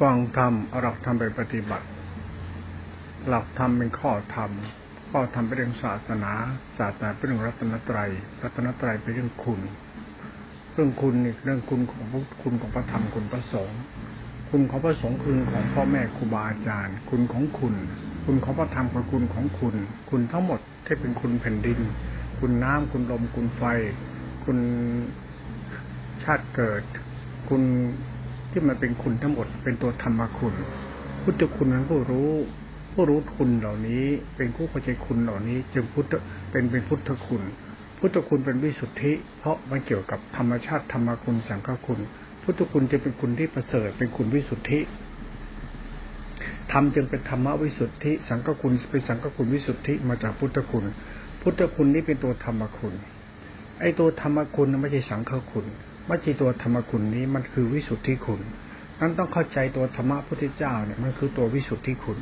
ฟังธรรมเอาหลักธรรมไปปฏิบัติ หลักธรรมเป็นข้อธรรม ข้อธรรมเป็นเรื่องศาสนา ศาสนาเป็นเรื่องรัตนตรัย รัตนตรัยเป็นเรื่องคุณ เรื่องคุณนี่เรื่องคุณของพุทธคุณของพระธรรมคุณพระสงฆ์ คุณของพระสงฆ์คุณของพ่อแม่ครูบาอาจารย์ คุณของคุณ คุณของพระธรรมคือคุณของคุณ คุณทั้งหมดที่เป็นคุณแผ่นดิน คุณน้ำคุณลม คุณไฟ คุณชาติเกิด คุณ ที่มันเป็นคุณทั้งหมด เป็นตัวธรรมคุณ พุทธคุณนั้นผู้รู้ ผู้รู้คุณเหล่านี้ เป็นผู้เข้าใจคุณเหล่านี้ จึงพุทธเป็นเป็นพุทธคุณ พุทธคุณเป็นวิสุทธิ เพราะมันเกี่ยวกับธรรมชาติธรรมคุณสังฆคุณ พุทธคุณจะเป็นคุณที่ประเสริฐเป็นคุณวิสุทธิธรรมจึงเป็นธรรมวิสุทธิ สังฆคุณเป็นสังฆคุณวิสุทธิมาจากพุทธคุณ พุทธคุณนี้เป็นตัวธรรมคุณ ไอ้ตัวธรรมคุณไม่ใช่สังฆคุณ ไม่ใช่ตัวธรรมคุณนี้มันคือวิสุทธิคุณ นั้นต้องเข้าใจตัวธรรมะพุทธเจ้าเนี่ยมันคือตัววิสุทธิคุณ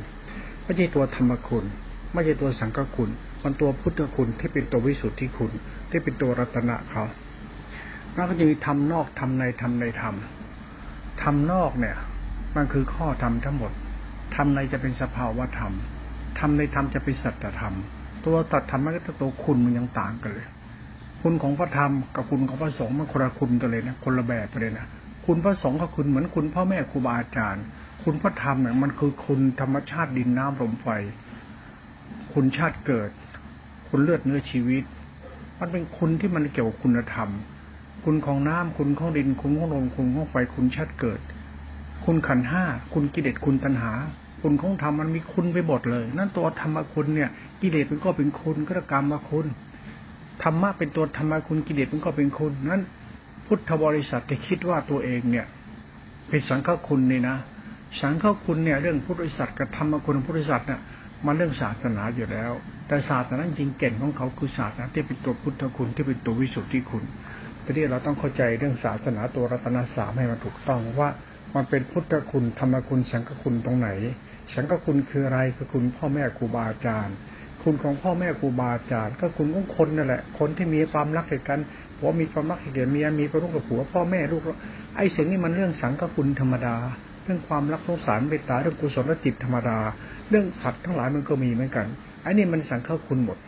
ไม่ใช่ตัวธรรมคุณ ไม่ใช่ตัวสังฆคุณ มันตัวพุทธคุณที่เป็นตัววิสุทธิคุณ ที่เป็นตัวรัตนะเขาแล้วก็จะมีธรรมนอกธรรมในธรรมในธรรมธรรมนอกเนี่ย มันคือข้อธรรมทั้งหมดธรรมในจะเป็นสภาวะธรรมธรรมในธรรมจะเป็นสัจธรรม ตัวตัดธรรมกับตัวคุณมันยังต่างกันเลย คุณของพระธรรมกับคุณของพระสงฆ์มันคนละคุณกันเลยนะคนละแบบไปเลยนะคุณพระสงฆ์ก็คุณเหมือนคุณพ่อแม่ครูบาอาจารย์ คุณพระธรรมเนี่ยมันคือคุณธรรมชาติดินน้ำลมไฟ คุณชาติเกิด คุณเลือดเนื้อชีวิต มันเป็นคุณที่มันเกี่ยวกับคุณธรรม คุณของน้ำคุณของดิน คุณของลมคุณของไฟคุณชาติเกิด คุณขันห้าคุณกิเลสคุณตัณหา คุณของธรรมมันมีคุณไปหมดเลย นั่นตัวธรรมคุณเนี่ย กิเลสมันก็เป็นคุณกระกรรมมาคุณ ธรรมะเป็นตัวธรรมะคุณกิเลสมันก็เป็นคุณนั้น พุทธบริษัทจะคิดว่าตัวเองเนี่ย เป็นสังฆคุณนี่นะสังฆคุณเนี่ยเรื่องพุทธบริษัทกับธรรมคุณพุทธบริษัทเนี่ยมันเรื่องศาสนาอยู่แล้ว แต่ศาสนาจริงเก่งของเขาคือศาสนาที่เป็นตัวพุทธคุณที่เป็นตัววิสุทธิคุณทีนี้เราต้องเข้าใจเรื่องศาสนาตัวรัตนสามให้มันถูกต้องว่ามันเป็นพุทธคุณธรรมคุณสังฆคุณตรงไหน สังฆคุณคืออะไรคือคุณพ่อแม่ครูบาอาจารย์ คุณของพ่อแม่ครูบาอาจารย์ ก็คุณของคนนั่นแหละ คนที่มีความรักเหกันผัวมีความรักเหกเมียมีความรักกับผัวพ่อแม่ลูกไอ้สิ่งนี้มันเรื่องสังฆคุณธรรมดา เรื่องความรักสงสารเมตตาเรื่องกุศลจิตธรรมดา เรื่องสัตว์ทั้งหลายมันก็มีเหมือนกันไอ้นี่มันสังฆคุณหมด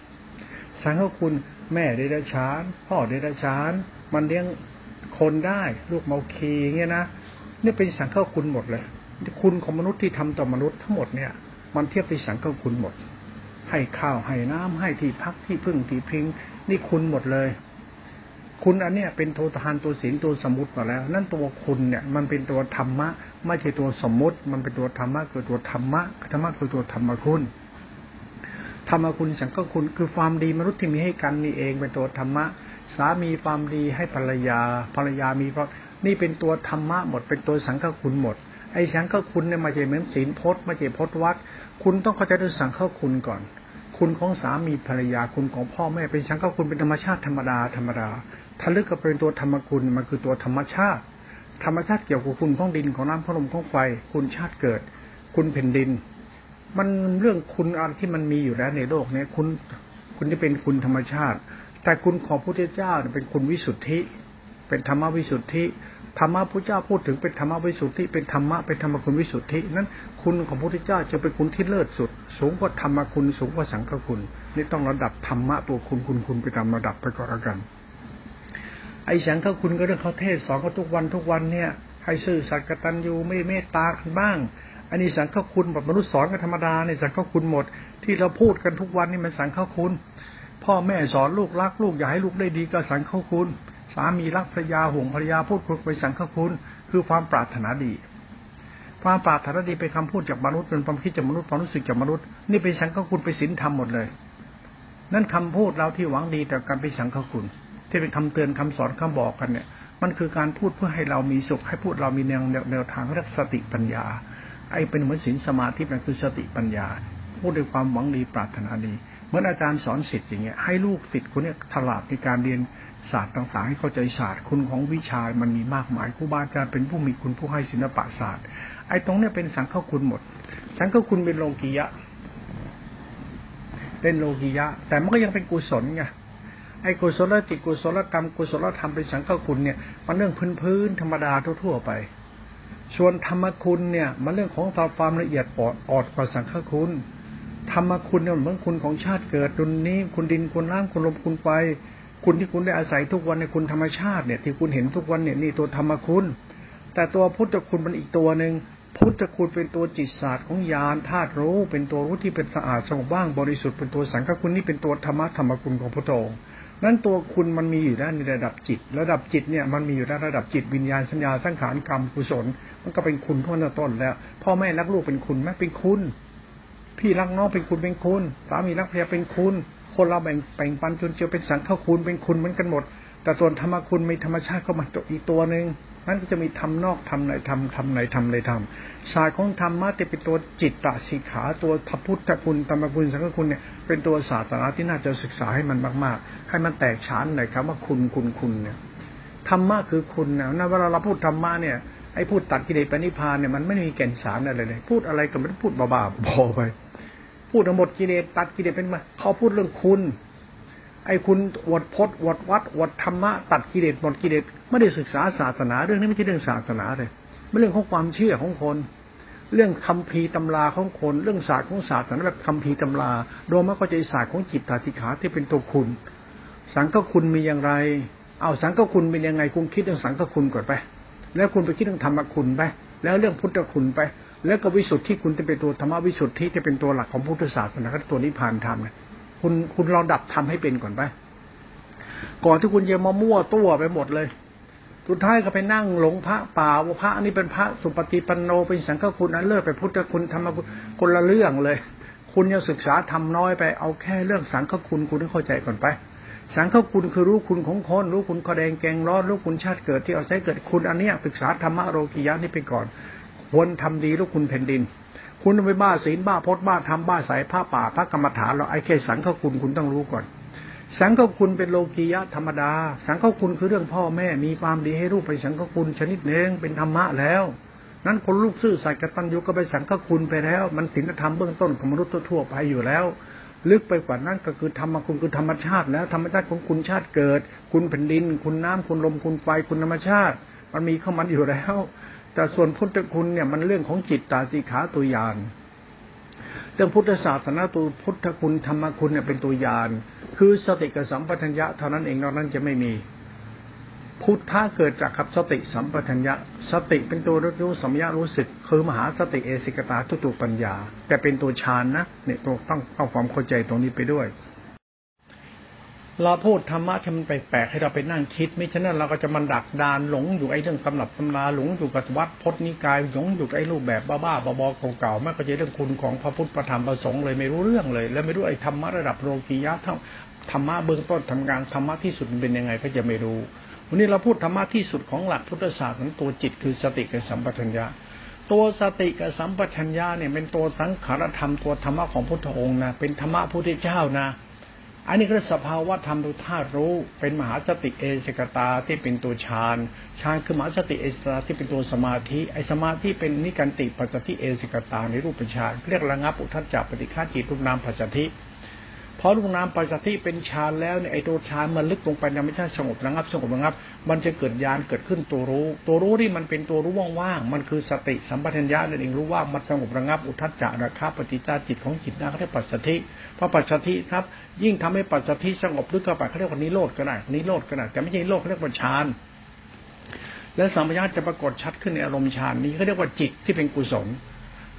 สังฆคุณแม่เดรัจฉาน พ่อเดรัจฉาน มันเลี้ยงคนได้ลูกเมาคีเงี้ยนะนี่เป็นสังฆคุณหมดเลย คุณของมนุษย์ที่ทำต่อมนุษย์ทั้งหมดเนี่ย มันเทียบเป็นสังฆคุณหมด ให้ข้าวให้น้ำให้ที่พักที่พึ่งที่พิง นี่คุณหมดเลย คุณอันเนี้ยเป็นโททานตัวศีลตัวสมุติมาแล้ว นั่นตัวคุณเนี่ย มันเป็นตัวธรรมะ ไม่ใช่ตัวสมมุติ มันเป็นตัวธรรมะคือตัวธรรมะธรรมะคือตัวธรรมคุณธรรมคุณสังก็คุณคือความดีมนุษย์ที่มีให้กันนี่เองเป็นตัวธรรมะ สามีความดีให้ภรรยา ภรรยามีเพราะนี่เป็นตัวธรรมะหมด เป็นตัวสังฆคุณหมดไอ้สังฆคุณเนี่ยมาใช่เหมือนศีลพจน์มาใช่พจน์วัดคุณต้องเข้าใจด้วยสังฆคุณก่อน คุณของสามีภรรยาคุณของพ่อแม่เป็นชังก็คุณเป็นธรรมชาติธรรมดาธรรมดาถ้าลึกก็เป็นตัวธรรมคุณมันคือตัวธรรมชาติ ธรรมชาติเกี่ยวกับคุณของดินของน้ำของลมของไฟ คุณชาติเกิด คุณแผ่นดิน มันเรื่องคุณอะไรที่มันมีอยู่แล้วในโลกนี้คุณคุณที่เป็นคุณธรรมชาติ แต่คุณของพระพุทธเจ้าเป็นคุณวิสุทธิ เป็นธรรมวิสุทธิ ธรรมะพระเจ้าพูดถึงเป็นธรรมะวิสุทธิเป็นธรรมะเป็นธรรมคุณวิสุทธินั้นคุณของพระพุทธเจ้าจะเป็นคุณที่เลิศสุด สูงกว่าธรรมคุณสูงกว่าสังฆคุณนี่ต้องระดับธรรมะตัวคุณคุณคุณไปตามระดับไปก่อนละกันไอ้สังฆคุณก็เรื่องเขาเทศสอนก็ทุกวันทุกวันเนี่ยให้ซื่อสัตย์กตัญญูไม่เมตตากันบ้าง อันนี้สังฆคุณแบบมนุษย์สอนกันธรรมดาในสังฆคุณหมด ที่เราพูดกันทุกวันนี่มันสังฆคุณ พ่อแม่สอนลูกรักลูกอยากให้ลูกได้ดีก็สังฆคุณ สามีรักภรรยาห่วงภรรยาพูดคุยไปสังฆคุณ คือความปรารถนาดี ความปรารถนาดีเป็นคำพูดจากมนุษย์เป็นความคิดจากมนุษย์ความรู้สึกจากมนุษย์ นี่เป็นสังฆคุณไปศีลธรรมหมดเลย นั่นคำพูดเราที่หวังดีแต่การเป็นสังฆคุณ ที่เป็นคำเตือนคำสอนคำบอกกันเนี่ย มันคือการพูดเพื่อให้เรามีสุข ให้พูดเรามีแนวแนวทางเรียกสติปัญญาไอ้เป็นเหมือนศีลสมาธิมันคือสติปัญญา พูดด้วยความหวังดีปรารถนาดี มือนอาจารย์สอนสิทธิ์อย่างเงี้ยให้ลูกศิษย์คนเนี้ยฉลาดในการเรียนศาสตร์ต่างๆ ให้เข้าใจศาสตร์คุณของวิชามันมีมากมายครูบาอาจารย์เป็นผู้มีคุณผู้ให้ศิลปะศาสตร์ ไอ้ตรงเนี้ยเป็นสังฆคุณหมด สังฆคุณเป็นโลกียะ เป็นโลกียะ แต่มันก็ยังเป็นกุศลไงไอ้กุศลจิตกุศลกรรมกุศลธรรมเป็นสังฆคุณเนี่ยมันเรื่องพื้นๆธรรมดาทั่วๆไปส่วนธรรมคุณเนี่ย มันเรื่องของความละเอียดปอดออดกว่าสังฆคุณ ธรรมคุณเนี่ยเหมือนคุณของชาติเกิดดุลนี้ คุณดินคุณน้ำคุณลมคุณไฟคุณที่คุณได้อาศัยทุกวันในคุณธรรมชาติเนี่ยที่คุณเห็นทุกวันเนี่ยนี่ตัวธรรมคุณ แต่ตัวพุทธคุณมันอีกตัวหนึ่งพุทธคุณเป็นตัวจิตศาสตร์ของญาณธาตุรู้เป็นตัวรู้ที่เป็นสะอาดสงบว่างบริสุทธิ์เป็นตัวสังฆคุณนี่เป็นตัวธรรมะธรรมคุณของพระองค์นั้นตัวคุณมันมีอยู่ด้านในระดับจิต ระดับจิตเนี่ยมันมีอยู่ด้านระดับจิตวิญญาณสัญญาสังขารกรรมกุศล มันก็เป็นคุณทั่วต้นแล้วพ่อแม่รักลูกเป็นคุณไหมเป็นคุณ พี่รักน้องเป็นคุณเป็นคุณ สามีรักภรรยาเป็นคุณ คนเราแบ่งแบ่งปันจนเจอเป็นสังฆคุณเป็นคุณเหมือนกันหมด แต่ส่วนธรรมคุณมีธรรมชาติก็มาตัวอีกตัวหนึ่งนั่นก็จะมีทำนอกทำในทำทำในทำในทำศาสตร์ของธรรมะจะเป็นตัวจิตตสิกขาตัวพระพุทธคุณธรรมคุณสังฆคุณเนี่ยเป็นตัวศาสตร์ที่น่าจะศึกษาให้มันมากๆ ให้มันแตกฉานหน่อยครับว่าคุณคุณคุณเนี่ยธรรมะคือคุณนะนะเวลาเราพูดธรรมะเนี่ย ไอ้พูดตัดกิเลสปณิพานเนี่ยมันไม่มีแก่นสารอะไรเลย พูดอะไรก็ไม่พูดบ้าๆบอไป พูดหมดกิเลสตัดกิเลสเป็นมาเขาพูดเรื่องคุณ ไอ้คุณอวดพจน์อวดวัดอวดธรรมะตัดกิเลสหมดกิเลสไม่ได้ศึกษาศาสนา เรื่องนี้ไม่ใช่เรื่องศาสนาเลยไม่เรื่องของความเชื่อของคน เรื่องคำพีตำราของคน เรื่องศาสตร์ของศาสตร์แบบคำพีตำราโดยมาเข้าใจศาสตร์ของจิตตาธิขาที่เป็นตัวคุณ สังฆคุณมีอย่างไร เอาสังฆคุณเป็นยังไงคุณคิดเรื่องสังฆคุณก่อนไป แล้วคุณไปคิดเรื่องธรรมคุณไป แล้วเรื่องพุทธคุณไป แล้วก็วิสุทธิคุณจะเป็นตัวธรรมวิสุทธิที่เป็นตัวหลักของพุทธศาสนาตัวนิพพานธรรมเนี่ยคุณคุณลองดับทำให้เป็นก่อนไป ก่อนที่คุณจะมามั่วตัวไปหมดเลยสุดท้ายก็ไปนั่งหลงพระป่าว่าพระนี่เป็นพระสุปฏิปันโนเป็นสังฆคุณนั้นเลิกไปพุทธคุณธรรมคุณคนละเรื่องเลย คุณยังศึกษาทำน้อยไปเอาแค่เรื่องสังฆคุณคุณต้องเข้าใจก่อนไป สังฆคุณคือรู้คุณของคนรู้คุณกระแดงแกงร้อนรู้คุณชาติเกิดที่เอาใช้เกิดคุณอันเนี้ยศึกษาธรรมะโลกิยะนี่ไปก่อน ควรทำดีรู้คุณแผ่นดิน คุณไปบ้าศีลบ้าพจน์บ้าทำบ้าสายผ้าป่าพระกรรมฐานเราไอ้แค่สังฆคุณคุณต้องรู้ก่อน สังฆคุณเป็นโลกียะธรรมดา สังฆคุณคือเรื่องพ่อแม่มีความดีให้ลูกไปสังฆคุณชนิดหนึ่งเป็นธรรมะแล้วนั้นคนลูกซื่อสัตย์กตัญญูก็ไปสังฆคุณไปแล้ว มันศีลธรรมเบื้องต้นของมนุษย์ทั่วไปอยู่แล้ว ลึกไปกว่านั้นก็คือธรรมคุณคือธรรมชาติแล้วธรรมชาติของคุณชาติเกิด คุณแผ่นดิน คุณน้ำคุณลมคุณไฟคุณธรรมชาติ มันมีเข้ามันอยู่แล้ว แต่ส่วนพุทธคุณเนี่ยมันเรื่องของจิตตาสีขาตัวยานเรื่องพุทธศาสนาตัวพุทธคุณธรรมคุณเนี่ยเป็นตัวยานคือสติกับสัมปทัญญะเท่านั้นเองนอกนั้นจะไม่มี พุทธะเกิดจากขับสติสัมปทัญญะ สติเป็นตัวรู้สัมยารู้สึก คือมหาสติเอสิกตาทุตุปัญญา แต่เป็นตัวฌานนะเนี่ยตัวต้องต้องความเข้าใจตรงนี้ไปด้วย เราพูดธรรมะที่มันแปลกๆให้เราไปนั่งคิด ไม่ฉะนั้นเราก็จะมันดักดานหลงอยู่ไอ้เรื่องตำหนับตำราหลงอยู่กับวัดพจนิกายหลงอยู่ไอ้รูปแบบบ้าๆบอๆเก่าๆไม่ก็จเรื่องคุณของพระพุทธประธรรมประสงค์เลยไม่รู้เรื่องเลย แล้วไม่รู้ไอ้ธรรมะระดับโลกียะเท่าธรรมะเบื้องต้นทำงานธรรมะที่สุดเป็นยังไงก็จะไม่รู้ วันนี้เราพูดธรรมะที่สุดของหลักพุทธศาสตร์ของตัวจิตคือสติกับสัมปชัญญะ ตัวสติกับสัมปชัญญะเนี่ยเป็นตัวสังขารธรรมตัวธรรมะของพุทธองค์นะเป็นธรรมะพุทธเจ้านะ อันนี้คือสภาวะธรรมตัวธาตุรู้ เป็นมหาสติเอสกตาที่เป็นตัวฌานฌานคือมหาสติเอสกตาที่เป็นตัวสมาธิไอสมาธิเป็นนิการติปัจจติเอสกตาในรูปฌานเรียกระงับอุทัจจปฏิฆาจิตรูปนามปัจจติ พอลูกน้ำปัจจัติเป็นฌานแล้วเนี่ยไอตัวฌานมันลึกลงไปยังไม่ใช่สงบระงับสงบระงับ มันจะเกิดญาณเกิดขึ้นตัวรู้ ตัวรู้ที่มันเป็นตัวรู้ว่างๆมันคือสติสัมปชัญญะนั่นเองรู้ว่ามันสงบระงับอุทัจจะระคาปฏิจาจิตของจิตนะเขาเรียกปัจจัติพอปัจจัติครับยิ่งทำให้ปัจจัติสงบลึกเข้าไปเขาเรียกว่านิโรธก็ได้นิโรธก็ได้แต่ไม่ใช่นิโรธเขาเรียกว่าฌานและสัมปชัญญะจะปรากฏชัดขึ้นในอารมณ์ฌานนี้เขาเรียกว่าจิตที่เป็นกุศล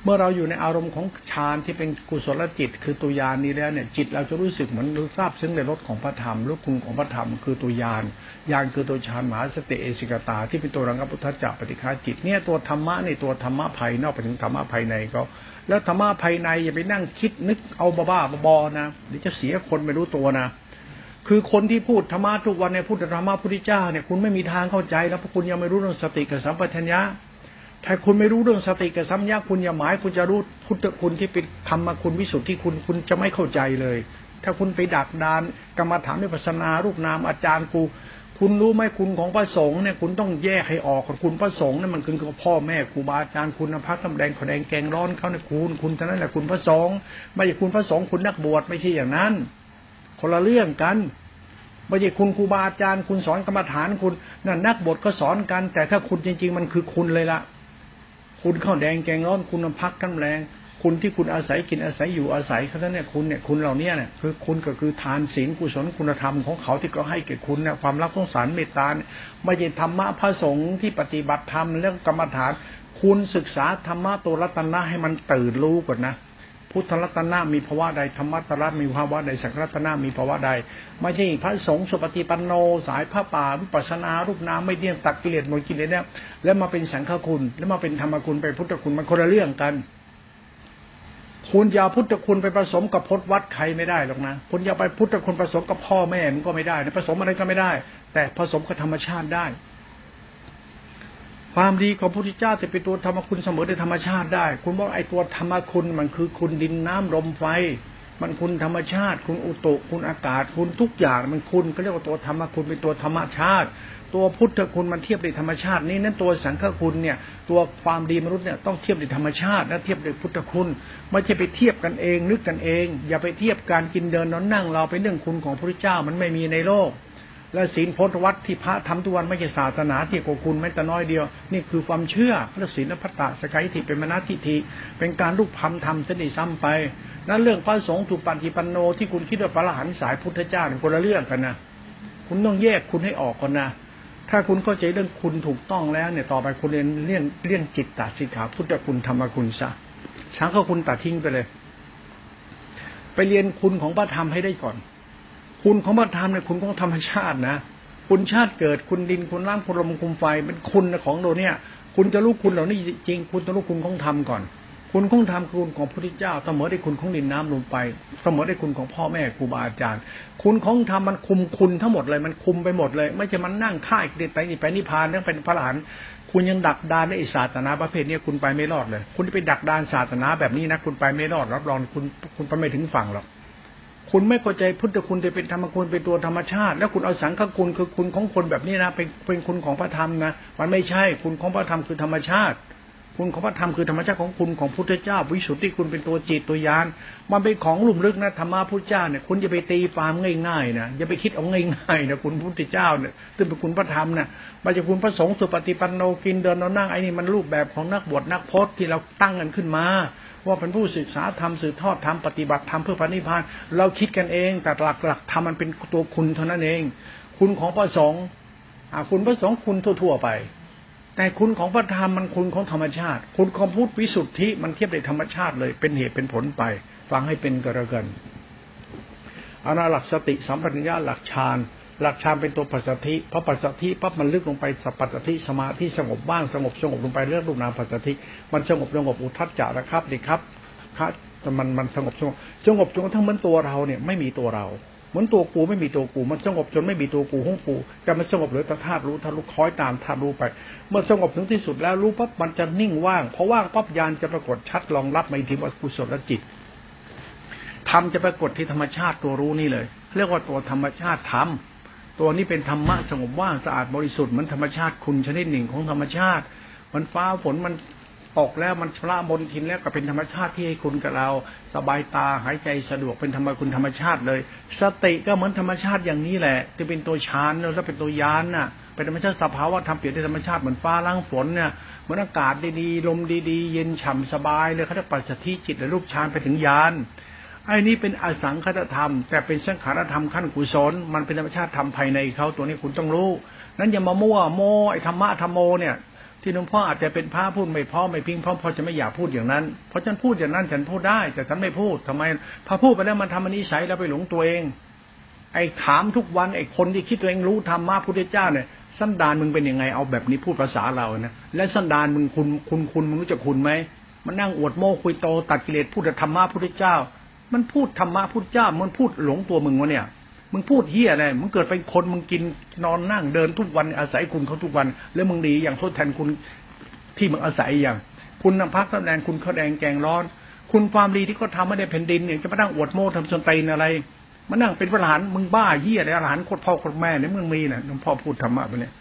เมื่อเราอยู่ในอารมณ์ของฌานที่เป็นกุศลจิต คือตัวยานนี้แล้วเนี่ยจิตเราจะรู้สึกเหมือนรู้ทราบซึ้งในรสของพระธรรมรู้คุณของพระธรรมคือตัวยานยานคือตัวฌานมหาสติเอสิกตา ที่เป็นตัวรังกพุทธจักปฏิฆาจิตเนี่ยตัวธรรมะในตัวธรรมะภายนอกไปถึงธรรมะภายในก็แล้วธรรมะภายในอย่าไปนั่งคิดนึกเอาบ้าๆบอนะเดี๋ยวจะเสียคนไม่รู้ตัวนะคือคนที่พูดธรรมะทุกวันในพูดธรรมะพุทธเจ้าเนี่ยคุณไม่มีทางเข้าใจแล้วเพราะคุณยังไม่รู้เรื่องสติกับสัมปชัญญะ ถ้าคุณไม่รู้เรื่องสติกับสัมยาคุณอย่าหมายคุณจะรู้พุทธคุณที่เป็นธรรมคุณวิสุทธิคุณคุณจะไม่เข้าใจเลย ถ้าคุณไปดักดานกรรมฐานวิปัสนารูปนามอาจารย์กูคุณรู้ไหมคุณของพระสงฆ์เนี่ยคุณต้องแยกให้ออกของคุณพระสงฆ์เนี่ยมันคือพ่อแม่ครูบาอาจารย์คุณพักน้ำแดงขแดงแกงร้อนเขาเนี่ยคุณคุณเท่านั้นแหละคุณพระสงฆ์ไม่ใช่คุณพระสงฆ์คุณนักบวชไม่ใช่อย่างนั้น คนละเรื่องกันไม่ใช่คุณครูบาอาจารย์คุณสอนกรรมฐานคุณนั่นนักบวชก็สอนกัน แต่ถ้าคุณจริง ๆ มันคือคุณเลยละ คุณข้าวแดงแกงร้อนคุณน้ำพักน้ำแรง คุณที่คุณอาศัยกินอาศัยอยู่อาศัยเขาเนี่ยคุณเนี่ยคุณเหล่านี้เนี่ยคือคุณก็คือทานศีลกุศลคุณธรรมของเขาที่เขาให้แก่คุณเนี่ยความรักสงสารเมตตาไม่ใช่ธรรมะพระสงฆ์ที่ปฏิบัติธรรมเรื่องกรรมฐาน คุณศึกษาธรรมะตัวรัตนะให้มันตื่นรู้ก่อนนะ พุทธรัตนะมีภาวะใดธรรมะตรัตมีภาวะใดสังรัตนะมีภาวะใด ไม่ใช่พระสงฆ์สุปฏิปันโน สายพระป่าวิปัสนารูปน้ำไม่เที่ยงตักกิเลสหมดกิเลสเนี่ยแล้วมาเป็นสังฆคุณ แล้วมาเป็นธรรมคุณไปพุทธคุณมันคนละเรื่องกันคุณอย่าพุทธคุณไปผสมกับพจนวัดใครไม่ได้หรอกนะคุณอย่าไปพุทธคุณผสมกับพ่อแม่มันก็ไม่ได้ผสมอะไรก็ไม่ได้ แต่ผสมกับธรรมชาติได้ ความดีของพระพุทธเจ้าจะเป็นตัวธรรมคุณเสมอในธรรมชาติได้ คุณบอกไอ้ตัวธรรมคุณมันคือคุณดินน้ำลมไฟ มันคุณธรรมชาติ คุณอุตุคุณอากาศ คุณทุกอย่างมันคุณก็เรียกว่าตัวธรรมคุณเป็นตัวธรรมชาติ ตัวพุทธคุณมันเทียบในธรรมชาตินี่นั่นตัวสังฆคุณเนี่ย ตัวความดีมนุษย์เนี่ยต้องเทียบในธรรมชาติและเทียบในพุทธคุณไม่ใช่ไปเทียบกันเองนึกกันเอง อย่าไปเทียบการกินเดินนอนนั่งเราเป็นเรื่องคุณของพระพุทธเจ้ามันไม่มีในโลก และศีลพจนวัดที่พระทำทุกวันไม่ใช่ศาสนาที่โกคุณไม่แต่น้อยเดียว นี่คือความเชื่อพระศีลพัตตะสกายทิเป็นมณฑิทีเป็นการลูกพำทำเสนิซ้ำไป นั้นเรื่องพระสงฆ์ถูกปฏิปันโนที่คุณคิดว่าพระรหันสายพุทธเจ้าคนละเรื่องกันนะคุณต้องแยกคุณให้ออกก่อนนะถ้าคุณเข้าใจเรื่องคุณถูกต้องแล้วเนี่ยต่อไปคุณเรียนเรื่องเรื่องจิตตสิกขาพุทธคุณธรรมคุณซะช้างก็คุณตัดทิ้งไปเลย ไปเรียนคุณของพระธรรมให้ได้ก่อน คุณของพระธรรมเนี่ยคุณของธรรมชาตินะคุณชาติเกิดคุณดินคุณน้ำคุณลมคุณไฟเป็นคุณของเราเนี่ย คุณจะรู้คุณเหล่านี้จริง คุณต้องรู้คุณของธรรมก่อน คุณของธรรมคือคุณของพระพุทธเจ้าเสมอได้คุณของดินน้ำลมไฟเสมอได้คุณของพ่อแม่ครูบาอาจารย์ คุณของธรรมมันคุมคุณทั้งหมดเลยมันคุมไปหมดเลย ไม่ใช่มันนั่งค่ายเด็ดไปนี่ไปนิพพานนั่งเป็นพระหลานคุณยังดักดานในศาสนาประเภทนี้คุณไปไม่รอดเลย คุณไปดักดานศาสนาแบบนี้นะคุณไปไม่รอดรับรองคุณคุณไปไม่ถึงฝั่งหรอก คุณไม่เข้าใจพุทธคุณจะเป็นธรรมคุณเป็นตัวธรรมชาติ แล้วคุณเอาสังฆคุณคือคุณของคนแบบนี้นะเป็นเป็นคุณของพระธรรมนะมันไม่ใช่คุณของพระธรรมคือธรรมชาติ คุณของพระธรรมคือธรรมชาติของคุณของพุทธเจ้า วิสุทธิคุณเป็นตัวจิตตัวยานมันเป็นของลุ่มลึกนะธรรมะพุทธเจ้าเนี่ยคุณจะไปตีฟาร์มง่ายๆนะอย่าไปคิดเอาง่ายๆนะคุณพุทธเจ้าเนี่ยซึ่งเป็นคุณพระธรรมนะมาจากคุณพระสงฆ์สุปฏิปันโนกินเดินนอนนั่งไอ้นี่มันรูปแบบของนักบวชนักพจน์ที่เราตั้งกันขึ้นมา ว่าเป็นผู้ศึกษาธรรมสืบทอดธรรมปฏิบัติธรรมเพื่อพระนิพพาน เราคิดกันเอง แต่หลักหลักธรรมมันเป็นตัวคุณเท่านั้นเอง คุณของพระสงฆ์คุณพระสงฆ์คุณทั่ว ๆ ไป แต่คุณของพระธรรมมันคุณของธรรมชาติ คุณของพุทธวิสุทธิมันเทียบในธรรมชาติเลย เป็นเหตุเป็นผลไป ฟังให้เป็นกระกันอาณาหลักสติสัมปัญญะหลักฌาน หลักฌานเป็นตัวปัสสธิเพราะปัสสธิปั๊บมันลึกลงไปสัพปัสสธิสมาธิสงบบ้างสงบสงบลงไปเรื่องรูปนามปัสสธิมันสงบสงบอุทัศจาระครับดีครับครับมันมันสงบสงบสงบจนกระทั่งเหมือนตัวเราเนี่ยไม่มีตัวเราเหมือนตัวกูไม่มีตัวกู มันสงบจนไม่มีตัวกูห้องกูแต่มันสงบเหลือแต่ธาตุรู้ธาตุรู้คอยตามธาตุรู้ไป เมื่อสงบถึงที่สุดแล้วรู้ปั๊บมันจะนิ่งว่างเพราะว่างปั๊บยานจะปรากฏชัดรองรับในทิวกุศลจิตธรรมจะปรากฏที่ธรรมชาติตัวรู้นี่เลย เรียกว่าตัวธรรมชาติธรรม ตัวนี้เป็นธรรมะสงบว่างสะอาดบริสุทธิ์มือนธรรมชาติคุณชนิดหนึ่งของธรรมชาติ มันฟ้าฝนมันตกแล้วมันชำระบนทินแล้วก็เป็นธรรมชาติที่ให้คุณกับเรา สบายตาหายใจสะดวกเป็นธรรมคุณธรรมชาติเลย สติก็เหมือนธรรมชาติอย่างนี้แหละจะเป็นตัวฌานแล้วเป็นตัวยานน่ะเป็นธรรมชาติสภาวะธรรมเปลี่ยนในธรรมชาติเหมือนฟ้าล้างฝนเนี่ยเหมือนอากาศดีๆลมดีๆ เย็นฉ่าสบายเลยเขาจะปัสสธิจิตและรูปฌานไปถึงยาน ไอ้นี้เป็นอสังคตธรรม แต่เป็นสังขารธรรมขั้นกุศลมันเป็นธรรมชาติธรรมภายในเขาตัวนี้คุณต้องรู้ นั้นอย่ามามั่วโมไอ้ธรรมะธรรมโมเนี่ย ที่หลวงพ่ออาจจะเป็นพระพูดไม่พอไม่พิงพร้อมพอจะไม่อยากพูดอย่างนั้น เพราะฉันพูดอย่างนั้นฉันพูดได้ แต่ฉันไม่พูดทำไมพอพูดไปแล้วมันทำอันนี้ใช้แล้วไปหลงตัวเอง ไอ้ถามทุกวันไอ้คนที่คิดตัวเองรู้ธรรมะพุทธเจ้าเนี่ยสันดานมึงเป็นยังไงเอาแบบนี้พูดภาษาเรานะและสันดานมึงคุณคุณคุณมึงรู้จักคุณไหมมันนั่งอวดโม้คุยโตตัดกิเลสพูดธรรมะพุทธเจ้า มันพูดธรรมะพุทธเจ้ามันพูดหลงตัวมึงวะเนี่ย มึงพูดเฮียอะไรมึงเกิดเป็นคนมึงกินนอนนั่งเดินทุกวันอาศัยคุณเขาทุกวัน แล้วมึงดีอย่างทดแทนคุณที่มึงอาศัยอย่าง คุณนำพักแสดงคุณเขาแดงแกงร้อน คุณความดีที่เขาทาไม่ได้แผ่นดินเนี่ยจะมานั่งอวดโม้ทำสนตีนอะไรมานั่งเป็นพระหลานมึงบ้าเฮียอะไรหลานโคตรพ่อโคตรแม่เนี่ยมึงมีนะหลวงพ่อพูดธรรมะไปเนี่ย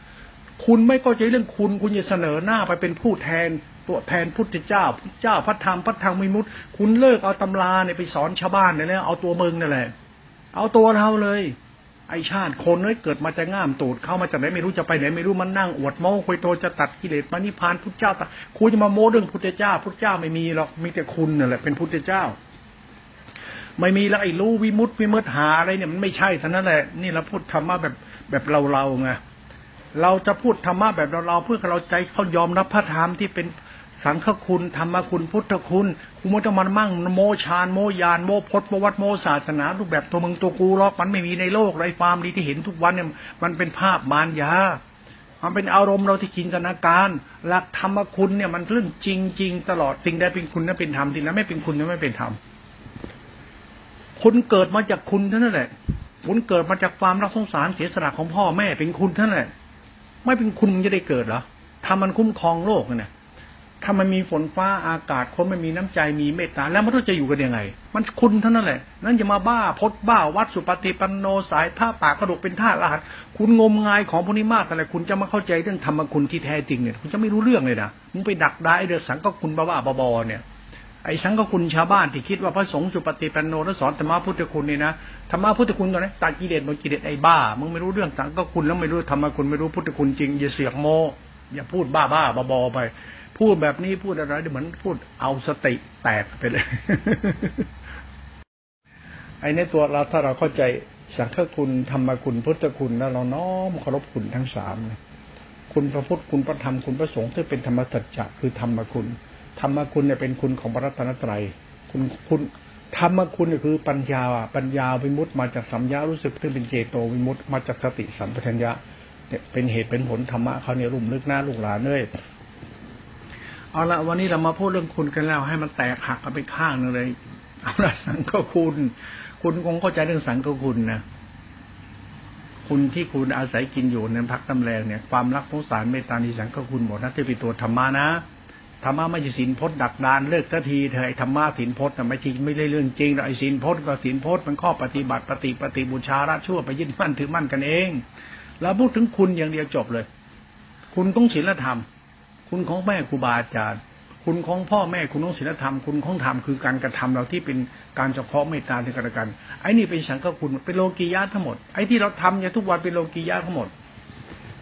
คุณไม่เข้าใจเรื่องคุณคุณจะเสนอหน้าไปเป็นผู้แทน ตัวแทนพุทธเจ้าพุทธเจ้าพระธรรมพระธรรมมิมุตคุณเลิกเอาตำราเนี่ยไปสอนชาวบ้านเนี่ยแล้วเอาตัวมึงนั่นแหละเอาตัวเราเลย ไอชาติคนเอ้ยเกิดมาจะง่ามตูดเข้ามาจากไหนไม่รู้จะไปไหนไม่รู้มันนั่งอวดโม้คุยโตจะตัดกิเลสมานิพานพุทธเจ้าตคุยจะมาโม้เรื่องพุทธเจ้า พุทธเจ้าไม่มีหรอกมีแต่คุณนั่นแหละเป็นพุทธเจ้า ไม่มีแล้วไอ้รู้วิมุตติวิมุตหาอะไรเนี่ยมันไม่ใช่ท่านั้นแหละนี่เราพูดธรรมะแบบแบบเราเราไงเราจะพูดธรรมะแบบเราเราเพื่อเราใจเขายอมรับพระธรรมที่เป็น สังฆคุณธรรมคุณพุทธคุณคุณไม่ต้องมันมั่งโมชานโมยานโมพจโมวัดโมศาสนารูปแบบตัวมึงตัวกูหรอกมันไม่มีในโลกไรความดีที่เห็นทุกวันเนี่ยมันเป็นภาพมารยามันเป็นอารมณ์เราที่จินตนาการ หลักธรรมคุณเนี่ยมันเรื่องจริงจริงตลอดสิ่งใดเป็นคุณนั้นเป็นธรรมสิ่งนั้นไม่เป็นคุณนั้นไม่เป็นธรรมคุณเกิดมาจากคุณเท่านั้นแหละคุณเกิดมาจากความรักสงสารเสียสละของพ่อแม่เป็นคุณเท่านั้นแหละไม่เป็นคุณมันจะได้เกิดเหรอทำมันคุ้มครองโลกเนี่ย ถ้ามันมีฝนฟ้าอากาศคนไม่มีน้ำใจมีเมตตาแล้วมันจะอยู่กันยังไง มันคุณเท่านั้นแหละ นั่นจะมาบ้าพดบ้าวัดสุปฏิปันโนสายท่าปากกระดกเป็นท่ารหัสคุณงมงายของพวกนี้มากอะไรคุณจะมาเข้าใจเรื่องธรรมคุณที่แท้จริงเนี่ยคุณจะไม่รู้เรื่องเลยนะมึงไปดักได้เรื่องสังก็คุณบ้าบ้าบอเนี่ยไอ้สังกคุณชาวบ้านที่คิดว่าพระสงฆ์สุปฏิปันโนแล้วสอนธรรมะพุทธคุณนี่นะธรรมะพุทธคุณตอนนี้ตัดกิเลสหมดกิเลสไอ้บ้ามึงไม่รู้เรื่องสังกคุณแล้วไม่รู้ธรรมคุณไม่รู้พุทธคุณจริงอย่าเสียกโมอย่าพูดบ้าบ้าบอไป พูดแบบนี้พูดอะไรเหมือนพูดเอาสติแตกไปเลยไอ้ในตัวเราถ้าเราเข้าใจสังฆคุณธรรมคุณพุทธคุณแล้วเราน้อมเคารพคุณทั้งสามเลยคุณพระพุทธคุณพระธรรมคุณพระสงฆ์ที่เป็นธรรมสัจจะคือธรรมคุณธรรมคุณเนี่ยเป็นคุณของพระรัตนตรัยคุณคุณธรรมคุณเนี่ยคือปัญญาปัญญาวิมุตต์มาจากสัมยารู้สึกที่เป็นเจโตวิมุตต์มาจากสติสัมปชัญญะเนี่ยเป็นเหตุเป็นผลธรรมะเขาเนี่ยรุ่มลึกหน้าลูกหลานเลย เอาละวันนี้เรามาพูดเรื่องคุณกันแล้ว ให้มันแตกหักกันไปข้างนึงเลยเอาละสังฆคุณ คุณคงเข้าใจเรื่องสังฆคุณนะคุณที่คุณอาศัยกินอยู่ในพักตำแรงเนี่ยความรักสงสารเมตตานิสังฆคุณหมดนะที่เป็นตัวธรรมะนะธรรมะไม่ใช่สินพจน์ดักดานเลิกทันทีเธอไอ้ธรรมะสินพจน์ไม่ใช่ไม่ได้เรื่องจริงไอ้สินพจน์ก็สินพจน์มันข้อปฏิบัติปฏิปฏิบูชาระชั่วไปยึดมั่นถือมั่นกันเอง แล้วพูดถึงคุณอย่างเดียวจบเลย คุณต้องศีลธรรม คุณของแม่ครูบาอาจารย์ คุณของพ่อแม่คุณของศีลธรรม คุณของธรรมคือการกระทำเราที่เป็นการเฉพาะเมตตาที่กันกันไอ้นี่เป็นสังฆคุณเป็นโลกียะทั้งหมดไอ้ที่เราทำเนี่ยทุกวันเป็นโลกียะทั้งหมด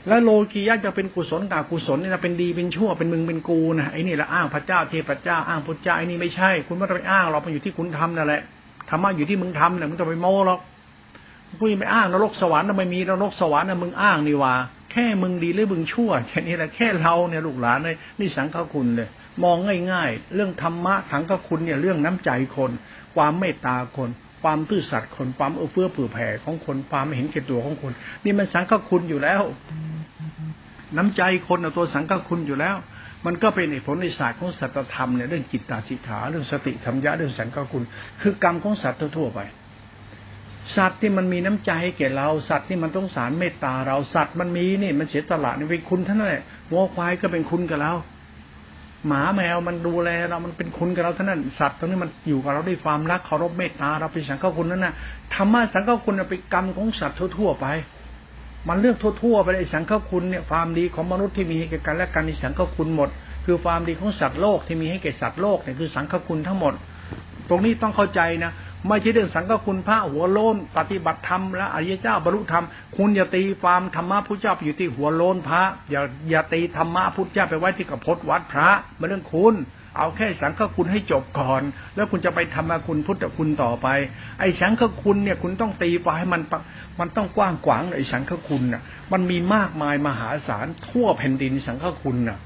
แล้วโลกียะจะเป็นกุศลกากุศลเนี่นะเป็นดีเป็นชั่วเป็นมึงเป็นกูนะไอ้นี่ละอ้างพระเจ้าเทพเจ้าอ้างพุทธเจ้าไอ้นี่ไม่ใช่ คุณไม่ต้องไปอ้างเราไปอยู่ที่คุณทำนั่นแหละธรรมะอยู่ที่มึงทำเนี่ยมึงจะไปโม้หรอกกูยังไปอ้างนรกสวรรค์ไม่มีนรกสวรรค์นะมึงอ้างนี่ว่า แค่มึงดีหรือมึงชั่วแค่นี้แหละแค่เราเนี่ยลูกหลานเลยนี่สังฆคุณเลย มองง่าย ๆ เรื่องธรรมะสังฆคุณเนี่ยเรื่องน้ำใจคน ความเมตตาคน ความตื้อสัตย์คนความเอื้อเฟื้อเผื่อแผ่ของคนความไม่เห็นแก่ตัวของคน นี่มันสังฆคุณอยู่แล้ว น้ำใจคนเอาตัวสังฆคุณอยู่แล้ว มันก็เป็นผลในศาสตร์ของสัตธรรมเนี่ยเรื่องจิตตาสิกขาเรื่องสติธรรมยะเรื่องสังฆคุณ คือกรรมของสัตว์ทั่วไป สัตว์ที่มันมีน้ำใจให้แก่เรา สัตว์ที่มันต้องสารเมตตาเรา สัตว์มันมีนี่มันเสียตละนี่เป็นคุณท่านนั่นแหละวัวควายก็เป็นคุณกับเรา หมาแมวมันดูแลเรา มันเป็นคุณกับเราท่านนั้น สัตว์ตรงนี้มันอยู่กับเราด้วยความรักเคารพเมตตาเราเป็นสังฆคุณนั่นน่ะธรรมะสังฆคุณเป็นกรรมของสัตว์ทั่วๆไป มันเรื่องทั่วๆไปเลยสังฆคุณเนี่ยความดีของมนุษย์ที่มีให้แก่กันและกันในสังฆคุณหมด คือความดีของสัตว์โลกที่มีให้แก่สัตว์โลกเนี่ยคือสังฆคุณทั้งหมด ตรงนี้ต้องเข้าใจนะ ไม่ใช่เรื่องสังฆคุณพระหัวโลนปฏิบัติธรรมและอริยเจ้าบรรลุธรรม คุณอย่าตีความธรรมะพุทธเจ้าไปอยู่ที่หัวโลนพระ อย่าอย่าตีธรรมะพุทธเจ้าไปไว้ที่กระพดวัดพระมาเรื่องคุณเอาแค่สังฆคุณให้จบก่อน แล้วคุณจะไปธรรมคุณพุทธคุณต่อไป ไอ้สังฆคุณเนี่ยคุณต้องตีไปให้มันมันต้องกว้างขวางไอ้สังฆคุณน่ะมันมีมากมายมหาศาลทั่วแผ่นดินสังฆคุณน่ะ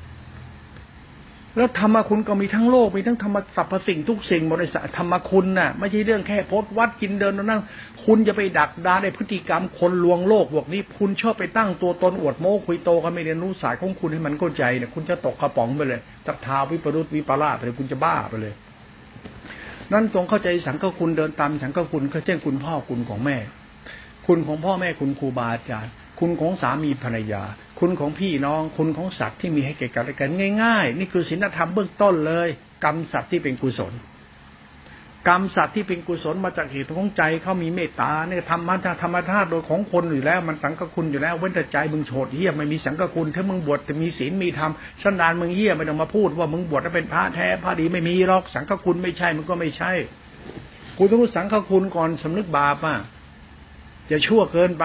แล้วธรรมคุณก็มีทั้งโลกมีทั้งธรรมสรรพสิ่งทุกสิ่งบริษัทธรรมคุณน่ะไม่ใช่เรื่องแค่พดวัดกินเดินนั่ง คุณจะไปดักดาในพฤติกรรมคนลวงโลกพวกนี้ คุณชอบไปตั้งตัวตนอวดโม้คุยโตกันไม่เรียนรู้สายของคุณให้มันเข้าใจเนี่ยคุณจะตกกระป๋องไปเลยตักทาวิปรุตวิปลาสไปเลยคุณจะบ้าไปเลย นั่นตรงเข้าใจสังฆคุณเดินตามสังฆคุณก็เช่นคุณพ่อคุณของแม่ คุณของพ่อแม่คุณครูบาอาจารย์คุณของสามีภรรยา คุณของพี่น้อง คุณของสัตว์ที่มีให้แก่กันและกันง่าย ๆ นี่คือศีลธรรมเบื้องต้นเลย กรรมสัตว์ที่เป็นกุศล กรรมสัตว์ที่เป็นกุศลมาจากเหตุของใจเขามีเมตตาเนี่ยธรรมะธรรมธาตุโดยของคนอยู่แล้ว มันสังกคุณอยู่แล้ว เว้นแต่ใจมึงโฉดเหี้ยไม่มีสังกคุณถ้ามึงบวชจะมีศีลมีธรรมสันดานมึงเหี้ยไม่ต้องมาพูด ว่ามึงบวชแล้วเป็นพระแท้พระดีไม่มีหรอกสังกคุณไม่ใช่มันก็ไม่ใช่คุณต้องรู้สังกคุณก่อนสำนึกบาปอะจะชั่วเกินไป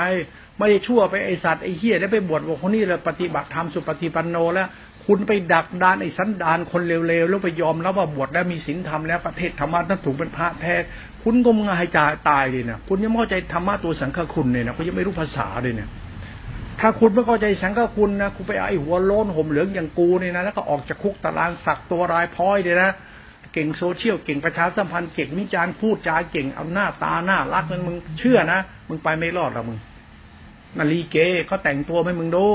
ไม่ได้ชั่วไปไอสัตว์ไอเหี้ยได้ไปบวชบอกคนนี้เลยปฏิบัติธรรมสุปฏิปันโนแล้ว คุณไปดักดานไอสันดานคนเร็วๆแล้วไปยอมแล้วว่าบวชแล้วมีศีลธรรมแล้วประเทศธรรมะนั้นถูกเป็นพระแท้คุณก็มงายใจตายเลยนะคุณยังไม่เข้าใจธรรมะตัวสังฆคุณเนี่ยนะคุณยังไม่รู้ภาษาเลยเนี่ยถ้าคุณไม่เข้าใจสังฆคุณนะคุณไปไอหัวโล้นห่มเหลืองอย่างกูเนี่ยนะแล้วก็ออกจากคุกตารางสักตัวรายพ้อยเลยนะเก่งโซเชียลเก่งประชาสัมพันธ์เก่งวิจารณ์พูดจาเก่งเอาหน้าตาหน้ารักนั้นมึงเชื่อนะมึงไปไม่รอดหรอกมึง นาลีเกเขาแต่งตัวให้มึงดู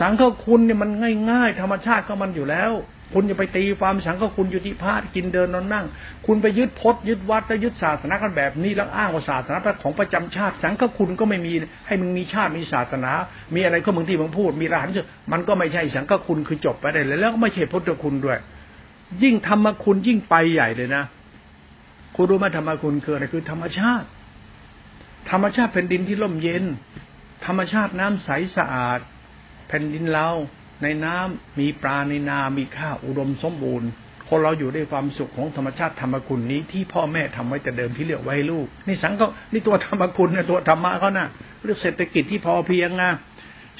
สังฆคุณเนี่ยมันง่ายๆ ธรรมชาติก็มันอยู่แล้ว คุณอย่าไปตีความสังฆคุณอยู่ที่พาดกินเดินนอนนั่ง คุณไปยึดพจน์ยึดวัดแล้วยึดศาสนากันแบบนี้แล้วอ้างว่าศาสนาของประจำชาติ สังฆคุณก็ไม่มีให้มึงมีชาติมีศาสนา มีอะไรก็มึงที่มึงพูด มีรหันมันก็ไม่ใช่สังฆคุณคือจบไปได้เลยแล้วก็ไม่ใช่พุทธคุณด้วย ยิ่งธรรมคุณยิ่งไปใหญ่เลยนะคุณรู้ไหมธรรมคุณคืออะไรคือธรรมชาติ ธรรมชาติแผ่นดินที่ร่มเย็น ธรรมชาติน้ำใสสะอาด แผ่นดินเราในน้ำมีปลาในนา มีข้าวอุดมสมบูรณ์คนเราอยู่ด้วยความสุขของธรรมชาติธรรมคุณนี้ที่พ่อแม่ทำไว้แต่เดิมที่เลือกไว้ลูกนี่สังก็นี่ตัวธรรมคุณนะตัวธรรมะเขานะ่ะเรื่องเศรษฐกิจที่พอเพียงนะ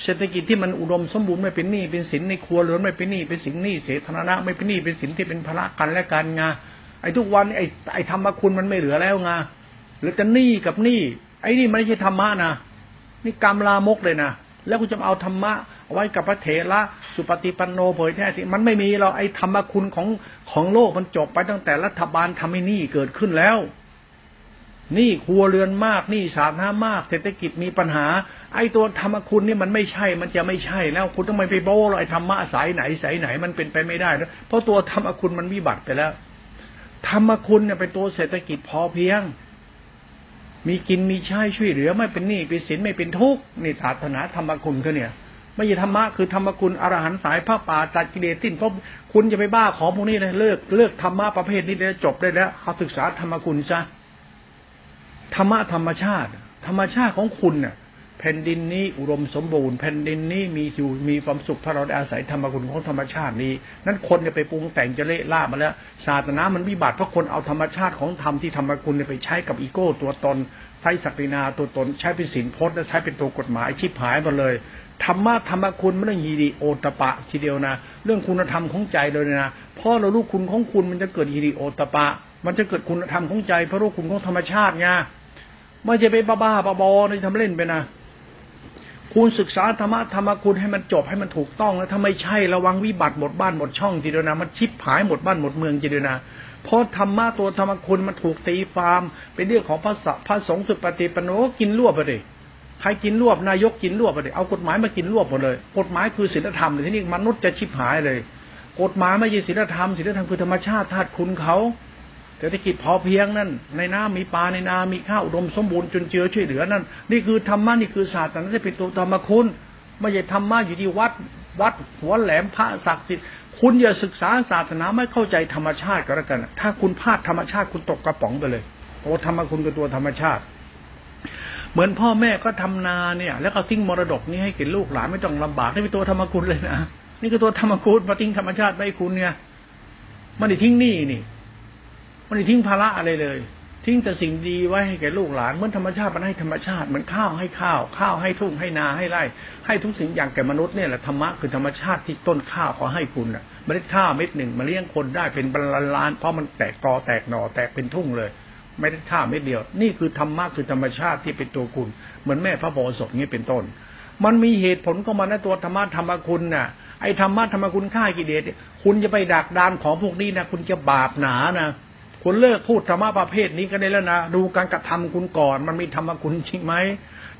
เศรษฐกิจที่มันอุดมสมบูรณ์ไม่เป็นหนี้เป็นสินในครัวเรือนไม่เป็นหนี้เป็นสินหนี้เสียธารณะไม่เป็นหนี้เป็นสินที่เป็นภาระกันและกันไงไอ้ทุกวันไอ้ไอ้ธรรมคุณมันไม่เหลือแล้วไงหรือจะหนี้กับหนี้ ไอ้นี่ไม่ใช่ธรรมะนะนี่กรรมลามกเลยนะแล้วคุณจะเอาธรรมะเอาไว้กับพระเถระสุปฏิปันโนเผยแท้ที่มันไม่มีเราไอ้ธรรมคุณของของโลกมันจบไปตั้งแต่รัฐบาลทำให้นี้เกิดขึ้นแล้ว นี่ครัวเรือนมากนี่สาธารณมาก เศรษฐกิจมีปัญหา ไอ้ตัวธรรมคุณนี่มันไม่ใช่มันจะไม่ใช่แล้ว คุณต้องไปโบ้ไอ้ธรรมะสายไหนสายไหนมันเป็นไปไม่ได้เพราะตัวธรรมคุณมันวิบัติไปแล้ว ธรรมคุณเนี่ยเป็นตัวเศรษฐกิจพอเพียง มีกินมีใช้ช่วยเหลือ ไม่เป็นหนี้เป็นสินไม่เป็นทุกข์นี่ศาสนาธรรมคุณเขาเนี่ยไม่ใช่ธรรมะคือธรรมคุณอรหันต์สายพระป่าตัดกิเลสสิ้นเพราะคุณจะไปบ้าของพวกนี้เลยเลิกเลิกธรรมะประเภทนี้แล้วจบได้แล้วเขาศึกษาธรรมคุณซะธรรมะธรรมชาติ ธรรมชาติของคุณเนี่ย แผ่นดินนี้อุดมสมบูรณ์แผ่นดินนี้มีอยู่มีความสุขถ้าเราได้อาศัยธรรมคุณของธรรมชาตินี้ นั้นคนเนี่ยไปปรุงแต่งจะเละล่ามาแล้วศาสนามันวิบัติเพราะคนเอาธรรมชาติของธรรมที่ธรรมคุณเนี่ยไปใช้กับอีโก้ตัวตนใช้ศักดินาตัวตนใช้เป็นสินพจน์และใช้เป็นตัวกฎหมายชิบหายหมดเลยธรรมะธรรมคุณไม่ต้องยีดีโอตปะทีเดียวนะ เรื่องคุณธรรมของใจเลยนะเพราะเรารู้คุณของคุณมันจะเกิดยีดีโอตปะ มันจะเกิดคุณธรรมของใจเพราะรู้คุณของธรรมชาติไงไม่จะไปบ้าบ้าบอในทำเล่นไปนะ คุณศึกษาธรรมะธรรมคุณให้มันจบให้มันถูกต้องแล้วถ้าไม่ใช่ระวังวิบัติหมดบ้านหมดช่องทีเดียวนะมันชิบหายหมดบ้านหมดเมืองทีเดียวนะเพราะธรรมะตัวธรรมคุณมันถูกตีฟาร์มเป็นเรื่องของพระสัพระสงฆ์สุปฏิปโนกินรวบไปเลยใครกินรวบนายกกินรวบไปเลยเอากฎหมายมากินรวบหมดเลย กฎหมายคือศีลธรรมเลยที่นี่มนุษย์จะชิบหายเลย กฎหมายไม่ใช่ศีลธรรมศีลธรรมคือธรรมชาติธาตุคุณเขา เศรษฐกิจพอเพียงนั่น ในน้ำมีปลาในนา มีข้าวอุดมสมบูรณ์จนเจือช่วยเหลือนั่น นี่คือธรรมะนี่คือศาสตร์นั่นจะเป็นตัวธรรมคุณ ไม่ใช่ธรรมะอยู่ที่วัด วัดหัวแหลมพระศักดิ์สิทธิ์คุณอย่าศึกษาศาสนาไม่เข้าใจธรรมชาติก็แล้วกัน ถ้าคุณพลาดธรรมชาติคุณตกกระป๋องไปเลยโอ้ธรรมคุณคือตัวธรรมชาติ เหมือนพ่อแม่ก็ทำนาเนี่ย แล้วก็ทิ้งมรดกนี้ให้แก่ลูกหลานไม่ต้องลำบากนี่เป็นตัวธรรมคุณเลยนะนี่คือตัวธรรมคุณมาทิ้งธรรมชาติไม่คุณเนี่ยมันได้ทิ้งนี่นี่ มันไม่ทิ้งภาระอะไรเลย ทิ้งแต่สิ่งดีไว้ให้แก่ลูกหลานเหมือนธรรมชาติมันให้ธรรมชาติเหมือนข้าวให้ข้าว ข้าวให้ทุ่งให้นาให้ไร่ ให้ทุกสิ่งอย่างแก่มนุษย์เนี่ยแหละธรรมะคือธรรมชาติที่ต้นข้าวขอให้คุณอะเมล็ดข้าวเม็ดหนึ่งมาเลี้ยงคนได้เป็นบรรลานเพราะมันแตกกอแตกหน่อแตกเป็นทุ่งเลยไม่ได้ข้าวเม็ดเดียว นี่คือธรรมะคือธรรมชาติที่เป็นตัวคุณ เหมือนแม่พระโพธิ์ศพนี้เป็นต้นมันมีเหตุผลก็มาในตัวธรรมะธรรมคุณน่ะไอ้ธรรมะธรรมคุณฆ่ากิเลสคุณจะไปดักดานของพวกนี้นะคุณจะบาปหนานะ คุณเลิกพูดธรรมะประเภทนี้ก็ได้แล้วนะดูการกระทำคุณก่อน มันมีธรรมคุณจริงไหม